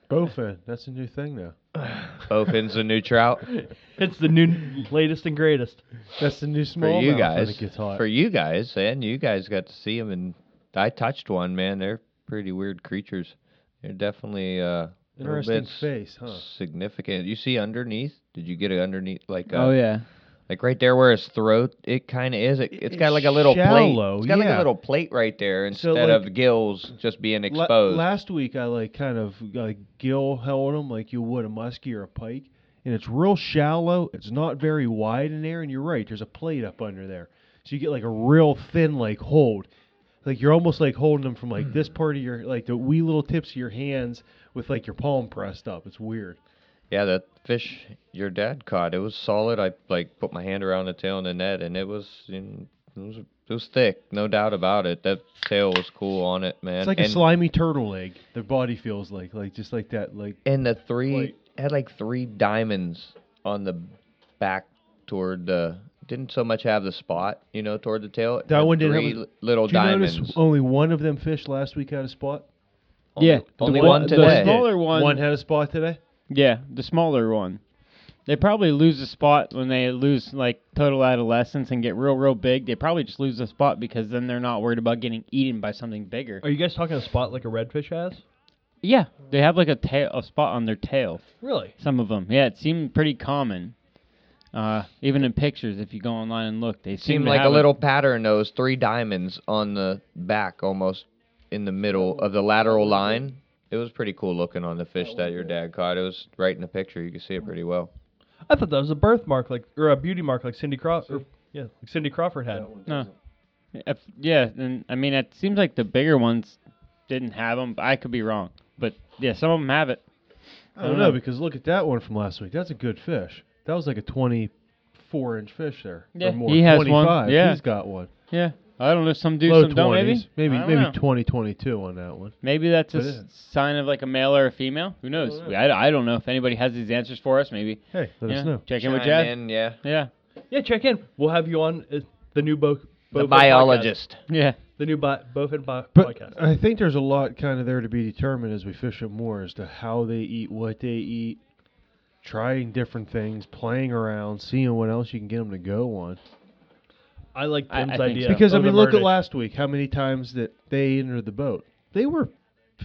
Bowfin. That's a new thing now. [SIGHS] Bowfin's a new trout [LAUGHS] It's the new latest and greatest. That's the new for small you guys. it gets hot. For you guys, and you guys got to see them, and I touched one. Man, they're pretty weird creatures. They're definitely uh, a little Interesting bit s- face, huh? significant. You see underneath? Did you get it underneath? Like uh, Oh yeah. Like right there where his throat, it kind of is. It, it's got like a little shallow, plate. It's got like a little plate right there So, instead like, of gills just being La- exposed. last week I like kind of like gill held them like you would a muskie or a pike, and it's real shallow. It's not very wide in there, and you're right. There's a plate up under there, so you get like a real thin like hold. Like you're almost like holding them from like this part of your like the wee little tips of your hands with like your palm pressed up. It's weird. yeah, that fish your dad caught, it was solid. I like put my hand around the tail in the net, and it was in It was, it was thick, no doubt about it. That tail was cool on it, man. It's like a slimy turtle leg. Their body feels like, like just like that. Like and the three like- had like three diamonds on the back toward the. Didn't so much have the spot, you know, toward the tail. That one didn't have a- little Did diamonds. notice only one of them fish last week had a spot? Only- Yeah, the only one- one the smaller one- One had a spot today. Yeah, the smaller one. They probably lose a spot when they lose like total adolescence and get real, real big. They probably just lose a spot because then they're not worried about getting eaten by something bigger. Are you guys talking a spot like a redfish has? Yeah, they have like a tail, a spot on their tail. Really? Some of them, yeah, it seemed pretty common. Uh, even in pictures, if you go online and look, they seem Seemed to like a have little pattern. Those three diamonds on the back, almost in the middle of the lateral line. It was pretty cool looking on the fish that your dad caught. It was right in the picture. You could see it pretty well. I thought that was a birthmark, like or a beauty mark, like Cindy Crawford. Yeah, like Cindy Crawford had. No. If, yeah, and I mean, it seems like the bigger ones didn't have them. I could be wrong, but yeah, some of them have it. I don't know because look at that one from last week. That's a good fish. That was like a twenty-four inch fish there. Yeah, or more. he has one. Yeah. he's got one. Yeah, I don't know. Some do, Low some don't. Maybe, 20s. maybe I don't maybe know. twenty twenty-two on that one. Maybe that's a But s- it- sign of like a male or a female. Who knows? don't know. I, I don't know if anybody has these answers for us. Maybe. Hey, let yeah. us know. Check in with Chime Jed. in, yeah. Yeah. Yeah, check in. We'll have you on uh, the new Bo. The Bowfin podcast. biologist. Yeah. The new Bo- Bowfin bo- But podcast. I think there's a lot kind of there to be determined as we fish it more as to how they eat, what they eat, trying different things, playing around, seeing what else you can get them to go on. I like I- I think idea. so. because I the mean, look at Murdish. last week. How many times that they entered the boat? They were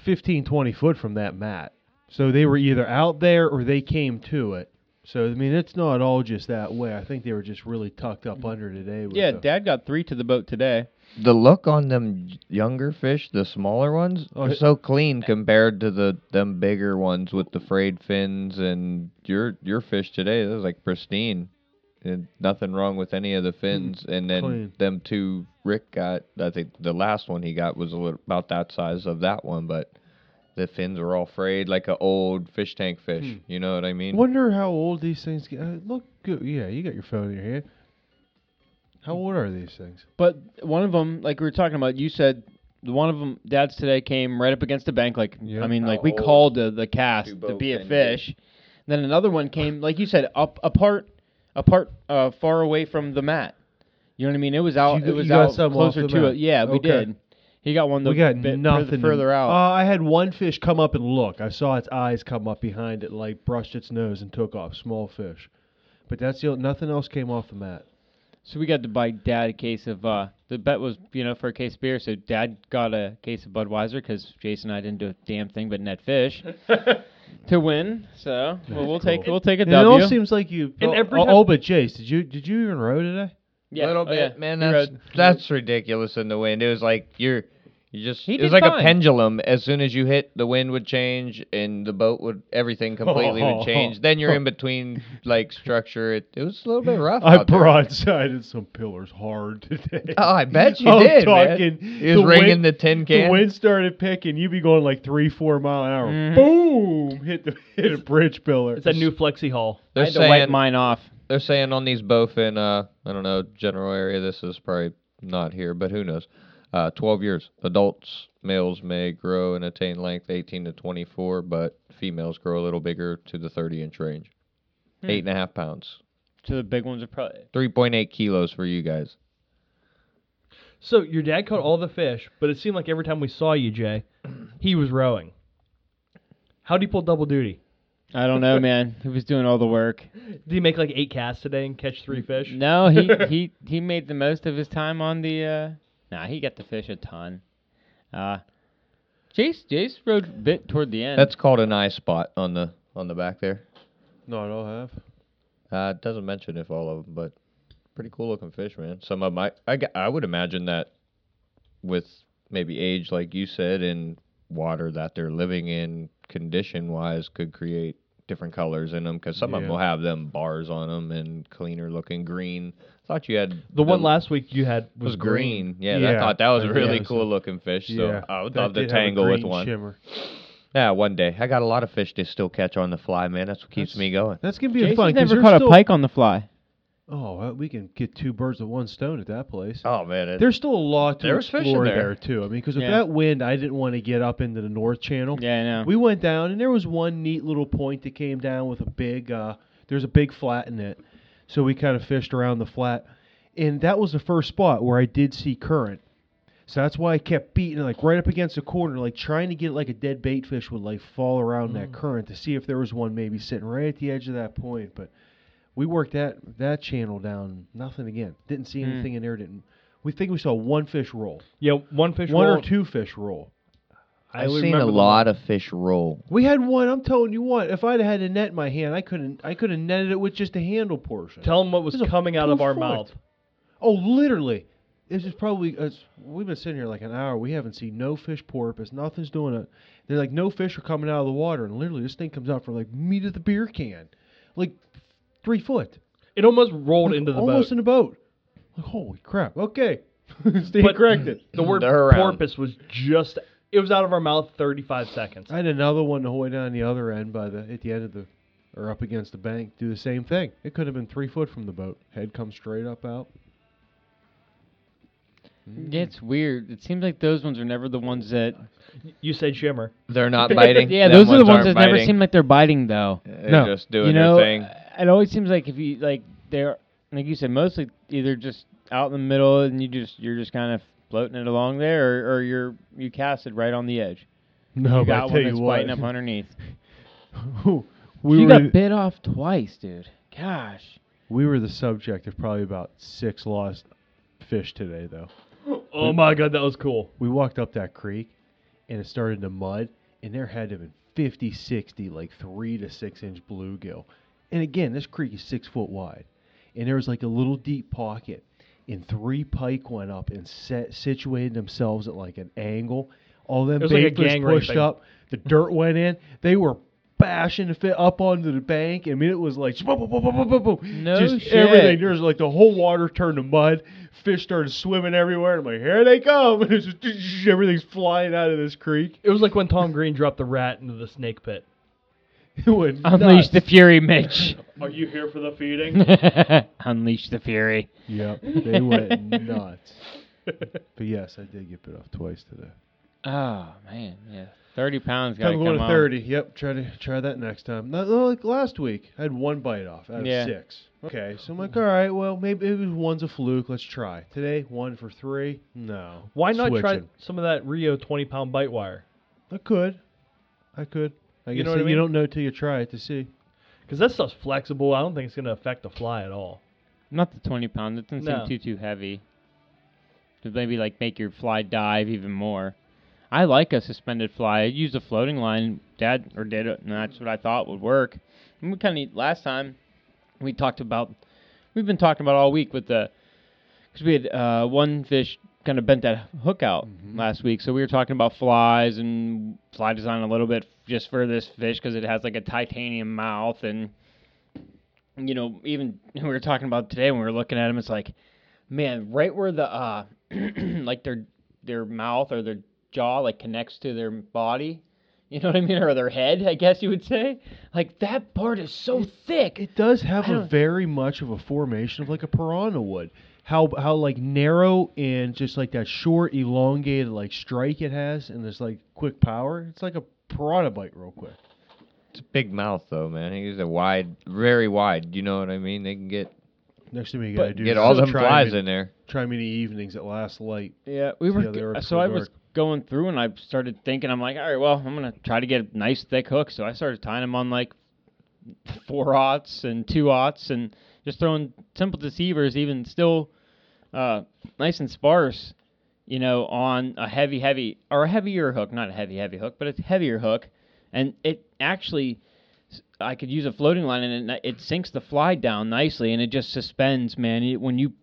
15, 20 foot from that mat. So they were either out there or they came to it. So I mean, it's not all just that way. I think they were just really tucked up under today. With Yeah. the- Dad got three to the boat today. The look on them younger fish, the smaller ones, Oh, are it- so clean compared to the them bigger ones with the frayed fins. And your your fish today, that was like pristine. And nothing wrong with any of the fins. and then clean. them two Rick got, I think the last one he got was a little, about that size of that one, but the fins were all frayed like a old fish tank fish. You know what I mean? Wonder how old these things get. Uh, look good. Yeah, you got your phone in your hand. How old are these things? But one of them, like we were talking about, you said the one of them, Dad's today came right up against the bank. Like Yeah. I mean, How like we called the the cast to be a bowfin fish. Then another one came, like you said, up apart, apart, uh, far away from the mat. You know what I mean? It was out. You it was out closer to mat. it. Yeah, we Okay. did. He got one. The we got bit nothing further, further out. Uh, I had one fish come up and look. I saw its eyes come up behind it, like brushed its nose and took off. Small fish, but that's the, nothing else came off the mat. So we got to buy Dad a case of. uh The bet was, you know, for a case of beer. So Dad got a case of Budweiser because Jason and I didn't do a damn thing but net fish [LAUGHS] to win. So well, we'll take cool. we'll take a And it W. all seems like you. And oh, every oh, time- oh, but Jace, did you did you even row today? yeah. little oh, bit, yeah. man. He That's rode. that's ridiculous in the wind. It was like you're you just He it was did like fine. a pendulum. As soon as you hit, the wind would change and the boat would everything completely would [LAUGHS] change. Then you're in between like structure. It it was a little bit rough. I out there. broadsided some pillars hard today. Oh, I bet you [LAUGHS] I'm did. man. talking. He was the ringing wind- the tin The wind started picking. You'd be going like three, four mile an hour. Mhm. Boom! Hit the [LAUGHS] hit a bridge pillar. It's a new flexi haul. I They're had to wipe saying mine off. they're saying on these bowfin, uh, I don't know, general area. This is probably not here, but who knows? Uh, 12 years. Adults, males may grow and attain length 18 to 24, but females grow a little bigger to the 30 inch range. Hmm. Eight and a half pounds. So the big ones are probably. 3.8 kilos for you guys. So your dad caught all the fish, but it seemed like every time we saw you, Jay, [CLEARS THROAT] he was rowing. How'd he pull double duty? I don't know, man. He was doing all the work. Did he make like eight casts today and catch three fish? No, he [LAUGHS] he he made the most of his time on the. uh Nah, he got to fish a ton. Uh Jace Jace rode a bit toward the end. That's called an eye spot on the on the back there. no, I don't have. Uh, it doesn't mention if all of them, but pretty cool looking fish, man. Some of my, I, g- I would imagine that with maybe age, like you said, and water that they're living in, condition wise, could create different colors in them. Because some of them will have them bars on them and cleaner looking green. I thought you had The one last week you had was, was green. Yeah, I Yeah, thought that was I a really notice cool that. looking fish. So yeah, I would that love to did have a tangle with green one. Shimmer. Yeah, one day. I got a lot of fish to still catch on the fly, man. That's what keeps That's- me going. That's gonna be Jason's fun. 'cause never you're caught still- a pike on the fly. Oh, well, we can get two birds with one stone at that place. Oh man, it, There's still a lot to There was fish explore there. there too. I mean, because with Yeah. that wind, I didn't want to get up into the North Channel. Yeah, I know. We went down, and there was one neat little point that came down with a big. Uh, there's a big flat in it, so we kind of fished around the flat, and that was the first spot where I did see current. So that's why I kept beating it, like right up against the corner, like trying to get like a dead bait fish would like fall around that current to see if there was one maybe sitting right at the edge of that point. But we worked that that channel down, nothing again. Didn't see Hmm. anything in there. Didn't. We think we saw one fish roll, Yeah, one fish one roll. or two fish roll. I I've seen a remember the lot of fish roll. We had one. I'm telling you what. If I'd had a net in my hand, I couldn't. I could have netted it with just a handle portion. Tell them what was This is a coming out of our foot. mouth. Oh, literally. This is probably. It's, we've been sitting here like an hour. We haven't seen no fish porpoise. Nothing's doing it. They're like no fish are coming out of the water, and literally this thing comes out from like meat of the beer can, like three foot. It almost rolled Like, into the boat. almost boat. in the boat. Like holy crap. Okay, [LAUGHS] stay But- corrected. The word They're around. porpoise was just. It was out of our mouth 35 seconds. I had another one the whole way down the other end by the at the end of the or up against the bank do the same thing. It could have been three foot from the boat. Head comes straight up out. Yeah, it's weird. It seems like those ones are never the ones that. You said shimmer. [LAUGHS] They're not biting. Yeah, Them those are the ones aren't that never biting. seem like they're biting though. They're No. just doing you know, their thing. It always seems like if you like they're like you said, mostly either just out in the middle and you just you're just kind of floating it along there, or, or you're you cast it right on the edge. No, you but I got tell one you that's what, biting up underneath. [LAUGHS] we you were got bit off twice, dude. Gosh. we were the subject of probably about six lost fish today, though. [GASPS] Oh my god, that was cool. We walked up that creek, and it started to mud, and there had to have been 50, 60, like three to six inch bluegill. And again, this creek is six foot wide, and there was like a little deep pocket, and three pike went up and set situated themselves at like an angle. All them was like a gang pushed up. The dirt [LAUGHS] went in. They were bashing the fit up onto the bank. I mean, it was like boom, boom, boom, boom, boom, boom, boom. No just shit. everything. There's like the whole water turned to mud. Fish started swimming everywhere. I'm like, here they come. And it's just everything's flying out of this creek. It was like when Tom Green dropped the rat into the snake pit. [LAUGHS] It went Unleash the fury, Mitch. [LAUGHS] Are you here for the feeding? [LAUGHS] Unleash the fury. Yep, they went nuts. But yes, I did get bit off twice today. Oh man, yeah. Thirty pounds got to I'm going to on. 30. Yep, try to try that next time. Not, like last week, I had one bite off out of Yeah. six. Okay, so I'm like, all right, well, maybe it was one's a fluke. Let's try. Today, one for three. No. Why not try Switching. some of that Rio 20 pound bite wire? I could. I could. I You guess know what I you don't know till you try it to see. Because that stuff's flexible. I don't think it's going to affect the fly at all. Not the twenty pound. That doesn't No. seem too too heavy. To maybe like make your fly dive even more. I like a suspended fly. I used a floating line. Dad or did it, and that's what I thought would work. And we kind of last time we talked about. We've been talking about all week with the because we had uh, one fish kind of bent that hook out last week, so we were talking about flies and fly design a little bit just for this fish because it has like a titanium mouth and you know, even we were talking about today when we were looking at them, it's like, man, right where the uh, [CLEARS THROAT] like their their mouth or their jaw like connects to their body, you know what I mean, or their head, I guess you would say. Like that part is so thick. It does have I a don't- very much of a formation of like a piranha would. How how like narrow and just like that short, elongated like strike it has, and this like quick power. It's like a piranha bite, real quick. It's a big mouth though, man. He's a wide, very wide. You know what I mean? They can get Next thing we But gotta do get is all [LAUGHS] them try flies me, in there. Try me in the evenings at last light. Yeah, we were. how they g- so I was dark. going through and I started thinking, I'm like, all right, well, I'm gonna try to get a nice thick hook. So I started tying them on like [LAUGHS] four aughts and two aughts and just throwing simple deceivers, even still uh, nice and sparse, you know, on a heavy, heavy or a heavier hook, not a heavy, heavy hook, but a heavier hook, and it actually. I could use a floating line and it, it sinks the fly down nicely and it just suspends, man. It, when you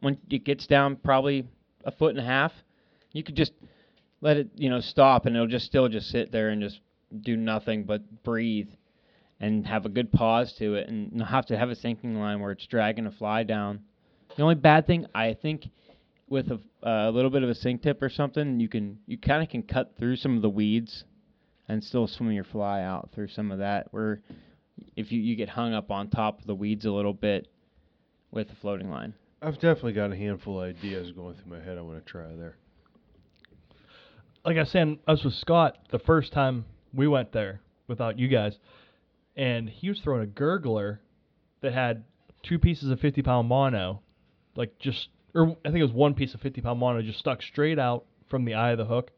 when it gets down probably a foot and a half, you could just let it, you know, stop and it'll just still just sit there and just do nothing but breathe and have a good pause to it and not have to have a sinking line where it's dragging a fly down. The only bad thing I think with a, uh, a little bit of a sink tip or something, you can you kind of can cut through some of the weeds and still swim your fly out through some of that. Where if you, you get hung up on top of the weeds a little bit, with a floating line. I've definitely got a handful of ideas going through my head. I want to try there. like I said, I was with Scott the first time we went there without you guys, and he was throwing a gurgler that had two pieces of 50 pound mono, like just, or I think it was one piece of 50 pound mono just stuck straight out from the eye of the hook,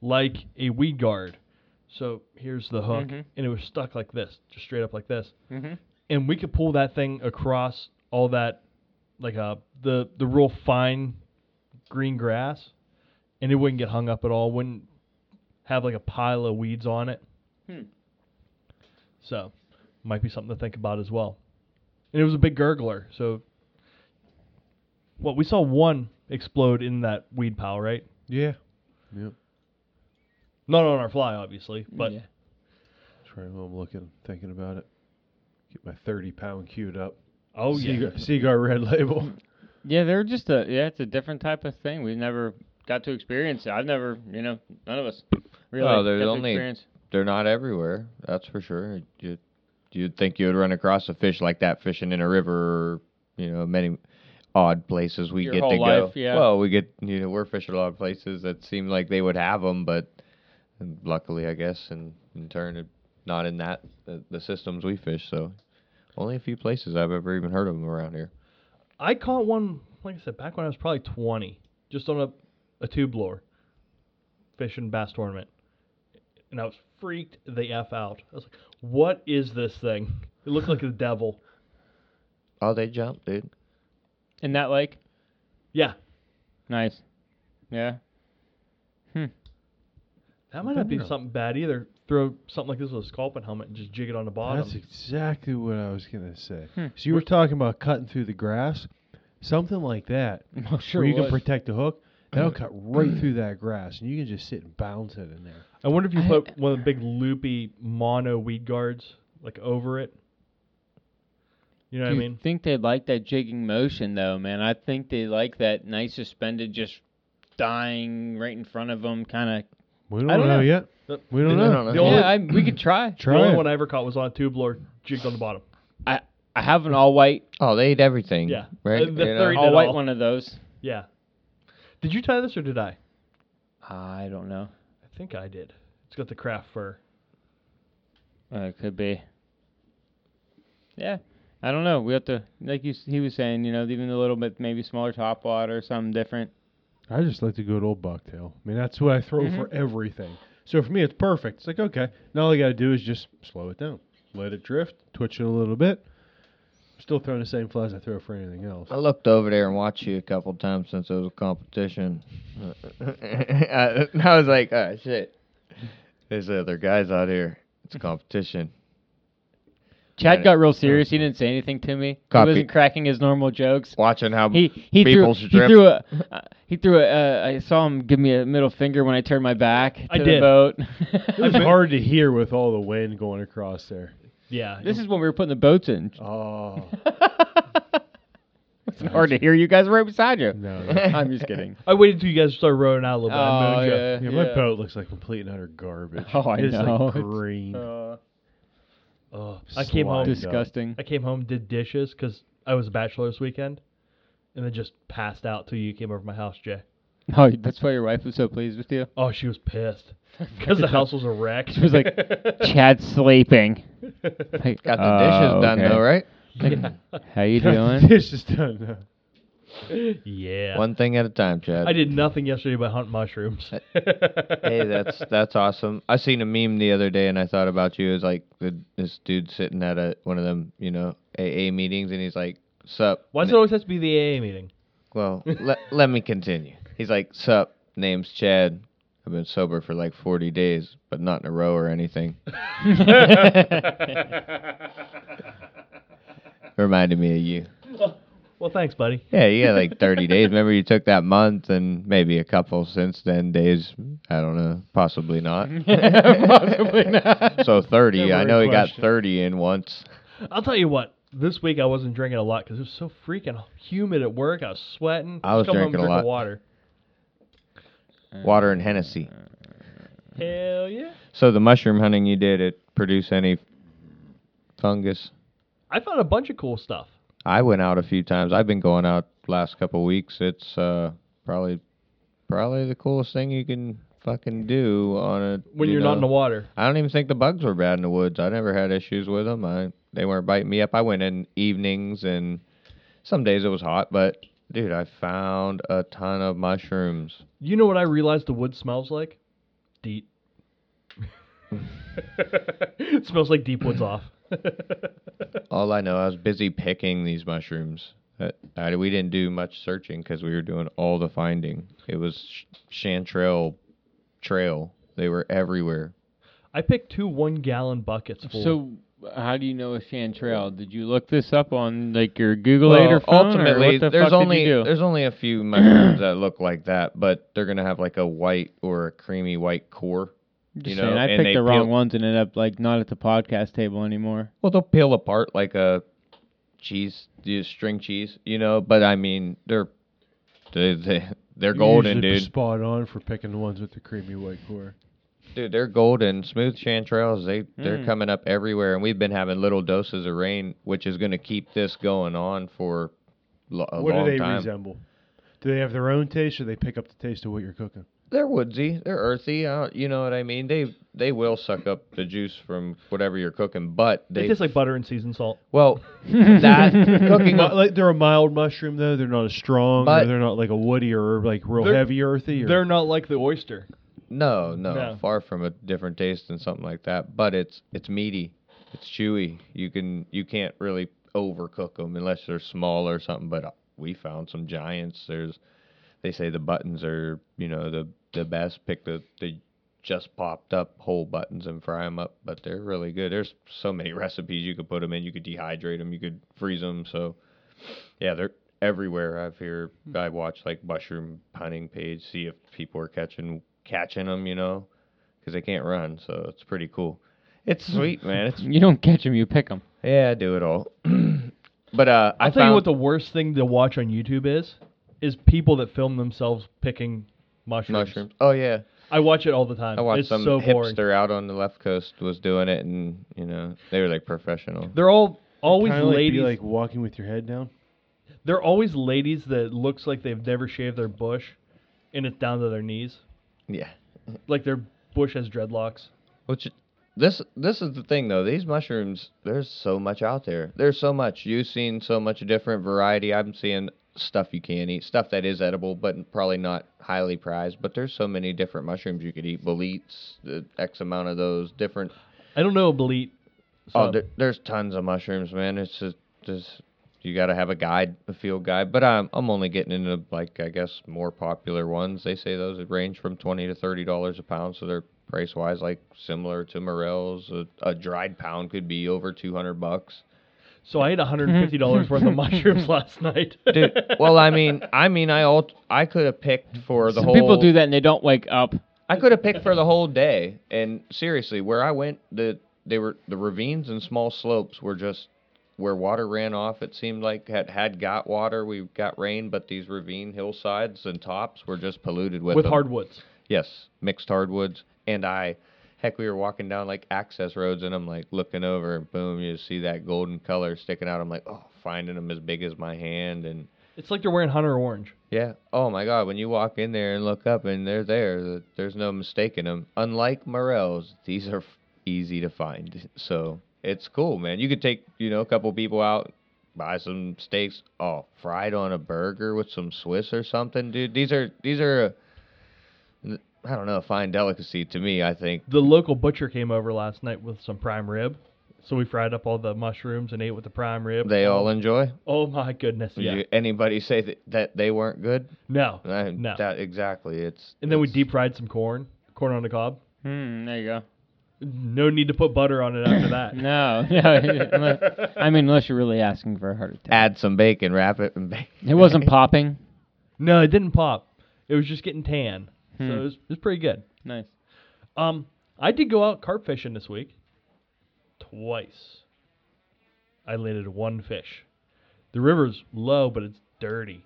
like a weed guard. So here's the hook, Mhm. and it was stuck like this, just straight up like this, Mm-hmm. and we could pull that thing across all that, like uh the the real fine green grass, and it wouldn't get hung up at all. Wouldn't have like a pile of weeds on it. Hmm. So, might be something to think about as well. And it was a big gurgler, so. What we saw one explode in that weed pile, right? Yeah. Yep. Not on our fly, obviously, but yeah. That's right. I'm looking, thinking about it. Get my 30 pound queued up. oh yeah, Seaguar, Seaguar Red Label. Yeah, they're just a yeah, it's a different type of thing. We've never got to experience it. I've never, you know, none of us really oh, Well, there's got to only- experience. They're not everywhere. That's for sure. You you'd think you would run across a fish like that fishing in a river, or you know, many odd places we Your get whole to go. yeah. Well, we get you know we're fishing a lot of places that seem like they would have them, but luckily, I guess, and in turn, not in that the, the systems we fish. So only a few places I've ever even heard of them around here. I caught one, like I said, back when I was probably 20, just on a, a tube lure, fishing bass tournament. And I was freaked the F out. I was like, what is this thing? It looked like the devil. Oh, they jump, dude. In that lake, Yeah, nice. Yeah. Hmm. that might not be Yeah. something bad either. Throw something like this with a sculpin helmet and just jig it on the bottom. That's exactly what I was going to say. Hmm. So you were talking about cutting through the grass. Something like that. [LAUGHS] Oh, sure. where you can protect the hook. That'll cut right through that grass, and you can just sit and bounce it in there. I wonder if you I- put [LAUGHS] one of the big loopy mono weed guards like over it. You know Do what I you mean? think they'd like that jigging motion though, man? I think they like that nice suspended, just dying right in front of them, kind of. We don't, I don't know, know. yet. Uh, We don't know. don't know. The only- Yeah, I, we could [CLEARS THROAT] try. Try the only it. one I ever caught was on a tube lure, jigged on the bottom. I I have an all white, Oh, they eat everything. Yeah. Right. The You know? all white all. one of those. Yeah. Did you tie this or did I? I don't know. I think I did. It's got the craft fur. Uh, it could be. Yeah, I don't know. We have to, like you, he was saying, you know, even a little bit maybe smaller top water, or something different. I just like the good old bucktail. I mean, that's what I throw Mm-hmm. for everything. So for me, it's perfect. It's like, okay, now all I got to do is just slow it down, let it drift, twitch it a little bit. Still throwing the same flies I throw for anything else. I looked over there and watched you a couple times since it was a competition. [LAUGHS] I, I was like, oh shit, there's other guys out here. It's a competition. Chad Yeah. got real serious. He didn't say anything to me. Copy. He wasn't cracking his normal jokes. Watching how He he threw people he threw a uh, he threw a uh, I saw him give me a middle finger when I turned my back to I the did. boat. [LAUGHS] It was hard to [LAUGHS] hear with all the wind going across there. Yeah. this is when we were putting the boats in. Oh [LAUGHS] It's hard to hear. You guys right beside you. no, no. I'm just kidding. I waited till you guys started rowing out a little bit. Oh moved you. yeah, Yeah, my boat looks like complete and utter garbage. Oh, I it's know. like green. Uh, Oh, I came home. Disgusting. I came home, did dishes because I was a bachelor this weekend, and then just passed out till you came over to my house, Jay. [LAUGHS] Oh, that's why your wife was so pleased with you. Oh, she was pissed [LAUGHS] because the house was a wreck. She was like, [LAUGHS] Chad's sleeping. Like, Got the dishes "Oh, done okay. though, right? How you doing? Dish is done now. Yeah. One thing at a time, Chad. I did nothing yesterday but hunt mushrooms. hey, that's that's awesome. I seen a meme the other day, and I thought about you as like the, this dude sitting at a one of them, you know, AA meetings, and he's like, "Sup?" Why does it always have to be the AA meeting? Well, let let me continue. He's like, "Sup?" Name's Chad. I've been sober for like 40 days, but not in a row or anything. [LAUGHS] [LAUGHS] Reminded me of you. Well, thanks, buddy. Yeah, you got like [LAUGHS] 30 days. Remember, you took that month and maybe a couple since then days. I don't know. Possibly not. [LAUGHS] Possibly not. So 30. Never I know he got question. 30 in once. I'll tell you what. This week I wasn't drinking a lot because it was so freaking humid at work. I was sweating. I was Just drinking a lot. Water. Water and Hennessy. Hell yeah! So the mushroom hunting you did, it produce any fungus? I found a bunch of cool stuff. I went out a few times. I've been going out last couple weeks. It's uh probably probably the coolest thing you can fucking do on a When you you're not in the water. I don't even think the bugs were bad in the woods. I never had issues with them. I they weren't biting me up. I went in evenings and some days it was hot, but dude, I found a ton of mushrooms. You know what I realized the wood smells like? Deep. [LAUGHS] it smells like deep woods off. [LAUGHS] All I know, I was busy picking these mushrooms. Uh, I, we didn't do much searching because we were doing all the finding. It was sh- chanterelle trail. They were everywhere. I picked two one gallon buckets full. So, how do you know a chanterelle? Did you look this up on like your Google Aid or phone, or ultimately, what the there's fuck only did you do? there's only a few mushrooms that look like that, but they're gonna have like a white or a creamy white core. Just you saying, I and picked they the wrong peel- ones and ended up like not at the podcast table anymore. Well, they'll peel apart like a cheese, the string cheese, you know. But I mean, they're they, they they're golden, usually dude. Spot on for picking the ones with the creamy white core. Dude, they're golden, smooth chanterelles. They they're Mm. coming up everywhere, and we've been having little doses of rain, which is going to keep this going on for lo- a what long time. What do they time. resemble? Do they have their own taste, or they pick up the taste of what you're cooking? They're woodsy. They're earthy. Uh, you know what I mean? They they will suck up the juice from whatever you're cooking, but they they taste like butter and seasoned salt. well [LAUGHS] that cooking Mi- like they're a mild mushroom though. They're not as strong. But- or they're not like a woody or like real They're- heavy earthy. Or, They're not like the oyster. No, no, No. far from a different taste than something like that. But it's it's meaty. It's chewy. You can you can't really overcook them unless they're small or something. But uh, we found some giants. There's they say the buttons are you know the the best. Pick the the just popped up whole buttons and fry them up, but they're really good. There's so many [LAUGHS] recipes you could put them in. You could dehydrate them. You could freeze them. So yeah, they're everywhere. I've hear I watch like mushroom hunting page, see if people are catching catching them, you know, because they can't run. So it's pretty cool. It's sweet, man. It's [LAUGHS] You don't catch them, you pick them. yeah, I do it all. [CLEARS THROAT] but uh, I I'll tell found you what the worst thing to watch on YouTube is, is people that film themselves picking mushrooms. mushrooms. Oh yeah, I watch it all the time. I watched it's some so boring. hipster out on the left coast was doing it, and you know they were like professional. They're all always Kinda like, be ladies. like walking with your head down. They're always ladies that looks like they've never shaved their bush, and it's down to their knees. Yeah. Like their bush has dreadlocks. Which this this is the thing though. These mushrooms, there's so much out there. There's so much. You've seen so much different variety. I'm seeing stuff you can eat, stuff that is edible, but probably not highly prized. But there's so many different mushrooms you could eat. Boletes, the X amount of those different. I don't know a bolete. Oh, there, there's tons of mushrooms, man. It's just just you got to have a guide, a field guide. But I'm I'm only getting into like I guess more popular ones. They say those range from twenty to thirty dollars a pound, so they're price wise like similar to morels. A, a dried pound could be over two hundred bucks. So I ate $150 mm-hmm. worth of mushrooms [LAUGHS] last night. Dude, well, I mean, [LAUGHS] I mean, I all I could have picked for the Some whole. people do that and they don't wake up. I could have picked for the whole day, and seriously, where I went, the they were the ravines and small slopes were just where water ran off. It seemed like had had got water, we got rain, but these ravine hillsides and tops were just polluted with with them. hardwoods. Yes, mixed hardwoods, and I. Heck, we were walking down like access roads, and I'm like looking over, and boom, you see that golden color sticking out. I'm like, oh, finding them as big as my hand, and It's like they're wearing Hunter Orange. yeah. Oh my God, when you walk in there and look up and they're there, there's no mistaking them. Unlike morels, these are f- easy to find. So it's cool, man. You could take, you know, a couple people out, buy some steaks, oh, fried on a burger with some Swiss or something, dude. These are these are, I don't know, a fine delicacy to me. I think. The local butcher came over last night with some prime rib. So we fried up all the mushrooms and ate with the prime rib. They oh, all enjoy. Oh my goodness. Would Yeah. you, anybody say that, that they weren't good? No. I, No. That exactly. It's And then we it's- deep fried some corn, corn on the cob. Hmm, there you go. No need to put butter on it after that. [LAUGHS] No, no. [LAUGHS] unless- I mean, unless you're really asking for a heart attack. add some bacon, wrap it, and bake. It wasn't [LAUGHS] popping. No, it didn't pop. It was just getting tan. So Hmm. it was, it was pretty good. Nice. Um, I did go out carp fishing this week. Twice. I landed one fish. The river's low, but it's dirty.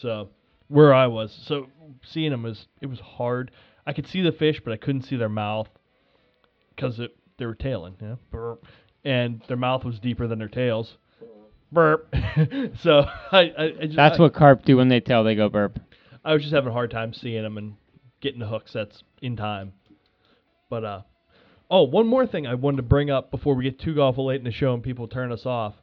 So where I was, so seeing them was it was hard. I could see the fish, but I couldn't see their mouth because they were tailing, you know, Brr. and their mouth was deeper than their tails. burp. [LAUGHS] so [LAUGHS] I, I, I just, That's I, what carp do when they tail. they go burp. I was just having a hard time seeing them and getting the hook sets in time. But uh, oh, one more thing I wanted to bring up before we get too awful late in the show and people turn us off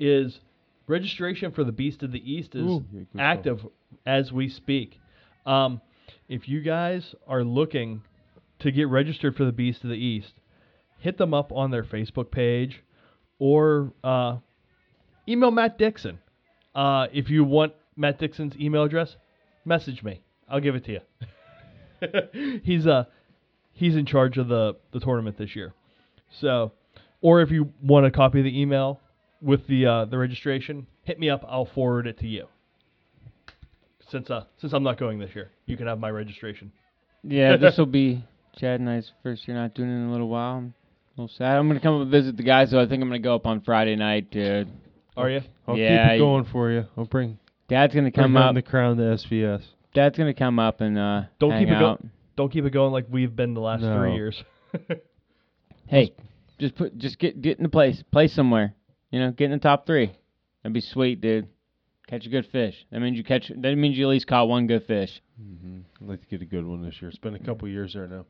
is registration for the Beast of the East is Ooh, yeah, good call. active as we speak. Um, if you guys are looking to get registered for the Beast of the East, hit them up on their Facebook page or uh, email Matt Dixon. Uh, if you want Matt Dixon's email address, message me. I'll give it to you. [LAUGHS] [LAUGHS] he's uh he's in charge of the the tournament this year. So, or if you want a copy of the email with the uh, the registration, hit me up. I'll forward it to you. Since uh since I'm not going this year, you can have my registration. Yeah, [LAUGHS] this will be Chad and I's first year not doing it in a little while. I'm a little sad. I'm gonna come up and visit the guys, so I think I'm gonna go up on Friday night. Dude. Are you? I'll Yeah, keep it going for you. I'll bring Dad's gonna come home up. the crown to SVS. Dad's gonna come up and uh, Don't hang keep it go- out. Don't keep it going like we've been the last No. three years. [LAUGHS] Hey, just put just get get in the place, play somewhere. You know, get in the top three. That'd be sweet, dude. Catch a good fish. That means you catch. That means you at least caught one good fish. hmm I'd like to get a good one this year. It's been a couple years there now.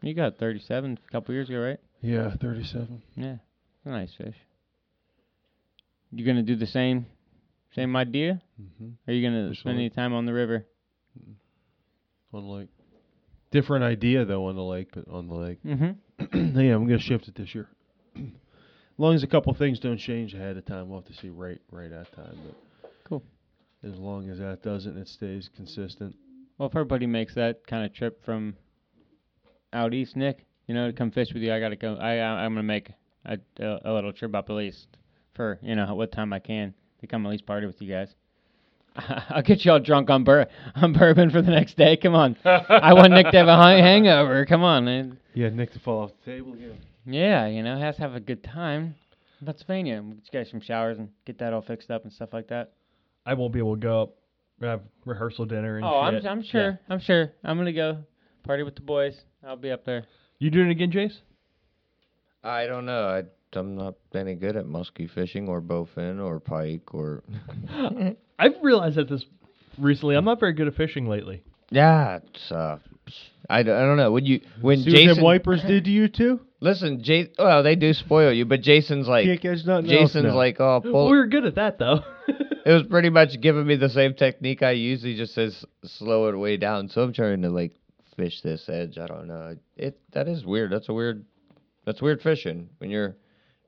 You got 37 a couple years ago, right? Yeah, 37. Yeah, nice fish. You gonna do the same, same idea? Mm-hmm. Are you gonna spend on any time on the river? On the lake. Different idea though on the lake, but on the lake. Mm-hmm. [CLEARS THROAT] yeah, I'm gonna shift it this year. as [CLEARS THROAT] long as a couple things don't change ahead of time, we'll have to see right right at time. But Cool. As long as that doesn't, it stays consistent. Well, if everybody makes that kind of trip from out east, Nick, you know, to come fish with you, I gotta go. I, I I'm gonna make a, a a little trip up at least for you know what time I can to come at least party with you guys. [LAUGHS] I'll get you all drunk on bur on bourbon for the next day. Come on, [LAUGHS] I want Nick to have a hang- hangover. Come on, man. Yeah, Nick to fall off the table again. Yeah, you know, has to have a good time. Pennsylvania, we'll get you guys some showers and get that all fixed up and stuff like that. I won't be able to go up, have rehearsal dinner and Oh, I'm. I'm Yeah. sure. I'm sure. I'm gonna go party with the boys. I'll be up there. You doing it again, Jace? I don't know. I, I'm not any good at musky fishing or bowfin or pike or. [LAUGHS] I've realized that this recently. I'm not very good at fishing lately. Yeah, it's uh, I, don't- I don't know. When you when See what Jason them wipers did to you too? listen, Jay, well they do spoil you, but Jason's like Can't catch nothing else Jason's now. like oh pull. we were good at that though. [LAUGHS] It was pretty much giving me the same technique I use. He just says slow it way down. So I'm trying to like fish this edge. I don't know. It that is weird. That's a weird. That's weird fishing when you're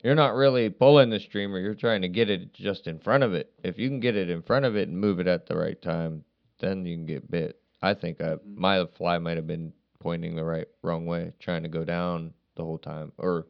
you're not really pulling the streamer. You're trying to get it just in front of it. If you can get it in front of it and move it at the right time, then you can get bit. I think I, mm-hmm. my fly might have been pointing the right wrong way, trying to go down the whole time, or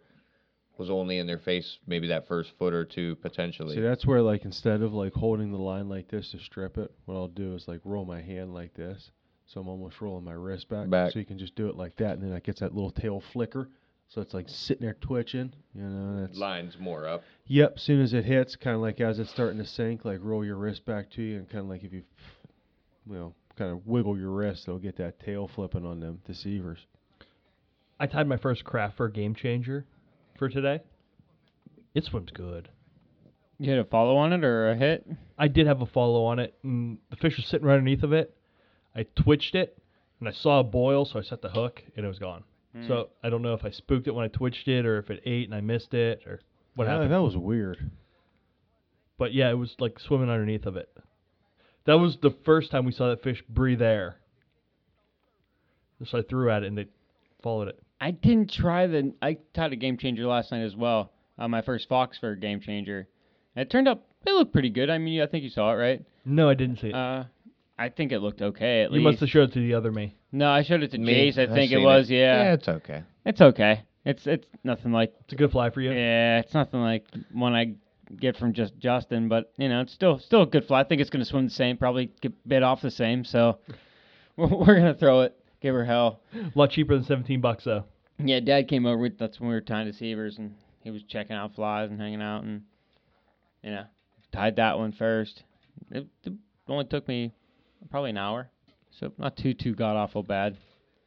was only in their face maybe that first foot or two potentially. See, that's where like instead of like holding the line like this to strip it, what I'll do is like roll my hand like this, so I'm almost rolling my wrist back, Back. so you can just do it like that, and then it gets that little tail flicker, so it's like sitting there twitching, you know. and That's Lines more up. Yep, soon as it hits, kind of like as it's starting to sink, like roll your wrist back to you, and kind of like if you, you know, kind of wiggle your wrist, they'll get that tail flipping on them deceivers. I tied my first craft fur a game changer for today. It swims good. You had a follow on it or a hit? I did have a follow on it, and the fish was sitting right underneath of it. I twitched it, and I saw a boil, so I set the hook, and it was gone. Hmm. So I don't know if I spooked it when I twitched it, or if it ate and I missed it, or what yeah, happened. That was weird. But yeah, it was like swimming underneath of it. That was the first time we saw that fish breathe air. So I threw at it, and it followed it. I didn't try the. I tied a game changer last night as well. Uh, my first fox fur a game changer. And it turned out it looked pretty good. I mean, I think you saw it, right? No, I didn't see it. Uh, I think it looked okay at you least. must have showed it to the other me. No, I showed it to Me, Jace. I I've think it seen was. Yeah. Yeah, it's okay. it's okay. It's it's nothing like. It's a good fly for you. Yeah, it's nothing like one I get from just Justin, but you know, it's still still a good fly. I think it's gonna swim the same. Probably get bit off the same. So [LAUGHS] we're, we're gonna throw it. Give her hell. A lot cheaper than 17 bucks though. Yeah, Dad came over. with- That's when we were tying deceivers, and he was checking out flies and hanging out, and you know, tied that one first. It, it only took me probably an hour, so not too too god awful bad.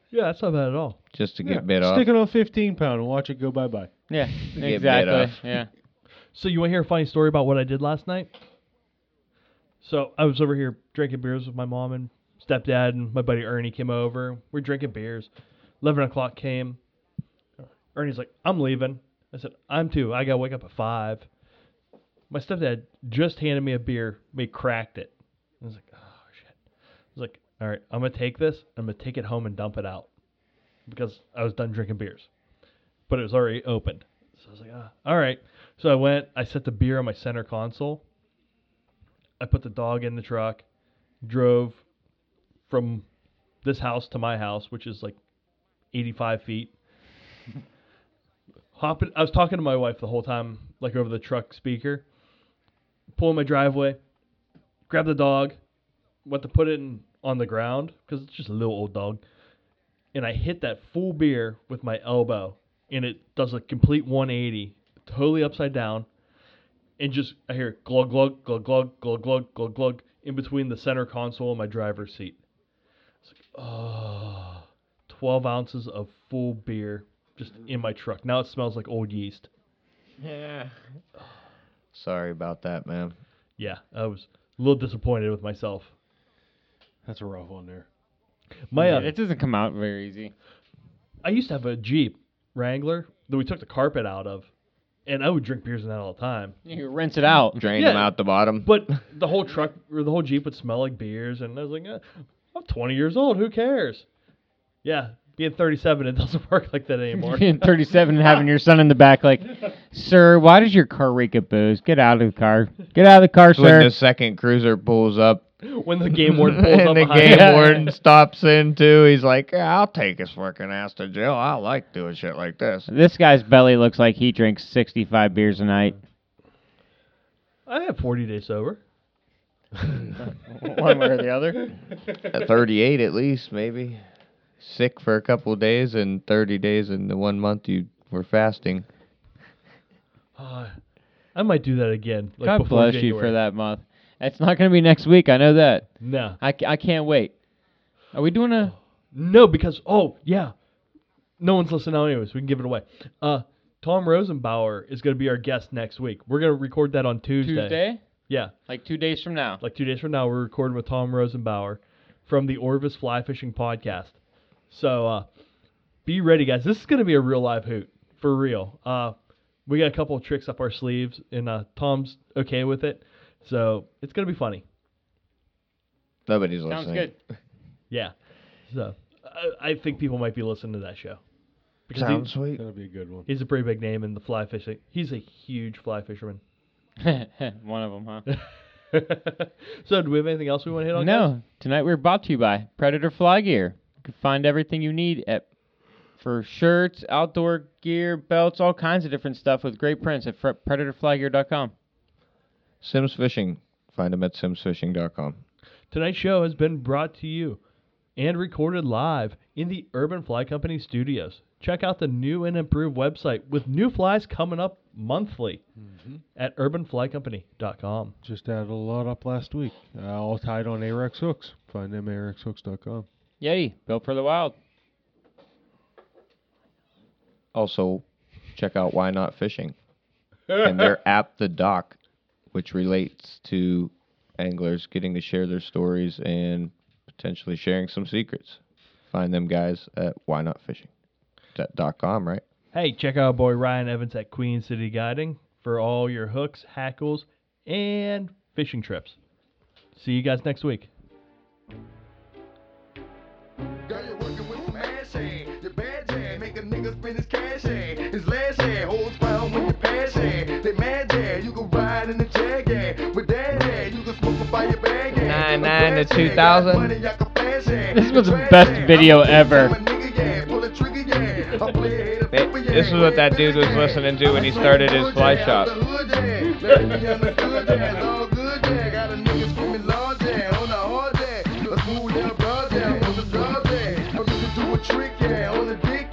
Yeah, that's not bad at all. Just to Yeah, get bit off. Stick it on 15 pound and watch it go bye bye. Yeah, [LAUGHS] exactly. Yeah, [LAUGHS] So you want to hear a funny story about what I did last night? So I was over here drinking beers with my mom and stepdad, and my buddy Ernie came over. We're drinking beers. Eleven o'clock came. Ernie's like, "I'm leaving." I said, "I'm too. I gotta wake up at 5. My stepdad just handed me a beer. We cracked it. I was like, "Oh shit." I was like, "All right, I'm gonna take this. I'm gonna take it home and dump it out because I was done drinking beers, but it was already opened." So I was like, ah, "All right." So I went. I set the beer on my center console. I put the dog in the truck, drove from this house to my house, which is like 85 feet. [LAUGHS] Hopping, I was talking to my wife the whole time, like over the truck speaker. Pull in my driveway, grab the dog, went to put it in, on the ground because it's just a little old dog, and I hit that full beer with my elbow, and it does a complete 180, totally upside down, and just I hear glug glug glug glug glug glug glug glug in between the center console and my driver's seat. It's like, oh, 12 ounces of full beer just mm-hmm. in my truck. Now it smells like old yeast. Yeah. [SIGHS] Sorry about that, man. Yeah, I was a little disappointed with myself. That's a rough one there. My Yeah, uh, it doesn't come out very easy. I used to have a Jeep Wrangler that we took the carpet out of, and I would drink beers in that all the time. You rinse it out. Drain Yeah, them out the bottom. But [LAUGHS] the whole truck or the whole Jeep would smell like beers, and I was like, eh, I'm 20 years old. Who cares? Yeah, being 37, it doesn't [LAUGHS] work like that anymore. Being 37 and having your son in the back, like, sir, why does your car reek of booze? Get out of the car. Get out of the car, when sir. the second cruiser pulls up when the game [LAUGHS] warden pulls and up the game him. warden [LAUGHS] stops in too, he's like, yeah, "I'll take his fucking ass to jail. I like doing shit like this." This guy's belly looks like he drinks 65 beers a night. I have 40 days sober. [LAUGHS] One way or the other. At 38 at least, maybe. Sick for a couple of days and 30 days in the one month you were fasting. Uh, [SIGHS] I might do that again. Like God before bless you for that month. It's not going to be next week. I know that. No, I, I can't wait. Are we doing a. no, because oh yeah, no one's listening now anyways. We can give it away. Uh, Tom Rosenbauer is going to be our guest next week. We're going to record that on Tuesday. Tuesday? Yeah, Like two days from now. like two days from now, we're recording with Tom Rosenbauer from the Orvis Fly Fishing Podcast. So uh, be ready, guys. This is going to be a real live hoot for real. Uh, we got a couple of tricks up our sleeves, and uh, Tom's okay with it, so it's going to be funny. Nobody's listening. Sounds listening. good. [LAUGHS] Yeah. So I, I think people might be listening to that show because he- Sounds sweet. That'll be a good one. he's a pretty big name in the fly fishing. He's a huge fly fisherman. [LAUGHS] One of them, huh? [LAUGHS] so do we have anything else we want to hit on? guys? No. Tonight we're brought to you by Predator Fly Gear. You can find everything you need at for shirts, outdoor gear, belts, all kinds of different stuff with great prints at fre- predatorflygear.com. Simms Fishing. Find them at simmsfishing.com. Tonight's show has been brought to you and recorded live in the Urban Fly Company studios. Check out the new and improved website with new flies coming up monthly at urbanflycompany.com. Just added a lot up last week. Uh, all tied on Ahrex hooks. Find them at ahrexhooks.com. Yeti, built for the wild. Also, check out Why Knot Fishing and their [LAUGHS] app, The Dock, which relates to anglers getting to share their stories and potentially sharing some secrets. Find them guys at Why Knot Fishing. Dot com, right? Hey, check out boy Ryan Evans at Queen City Guiding for all your hooks, hackles, and fishing trips. See you guys next week. 99 to 2000. This was the best video ever. this is what that dude was listening to when he started his fly shop.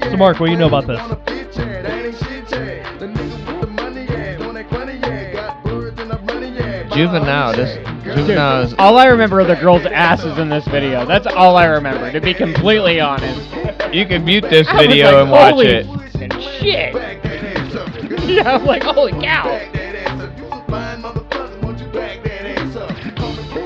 So, Mark, what do you know about this? Juvenile. This juvenile is All I remember are the girls' asses in this video. That's all I remember, to be completely honest. You can mute this I was video like, and watch holy it. shit. [LAUGHS] Yeah, I'm like, holy cow.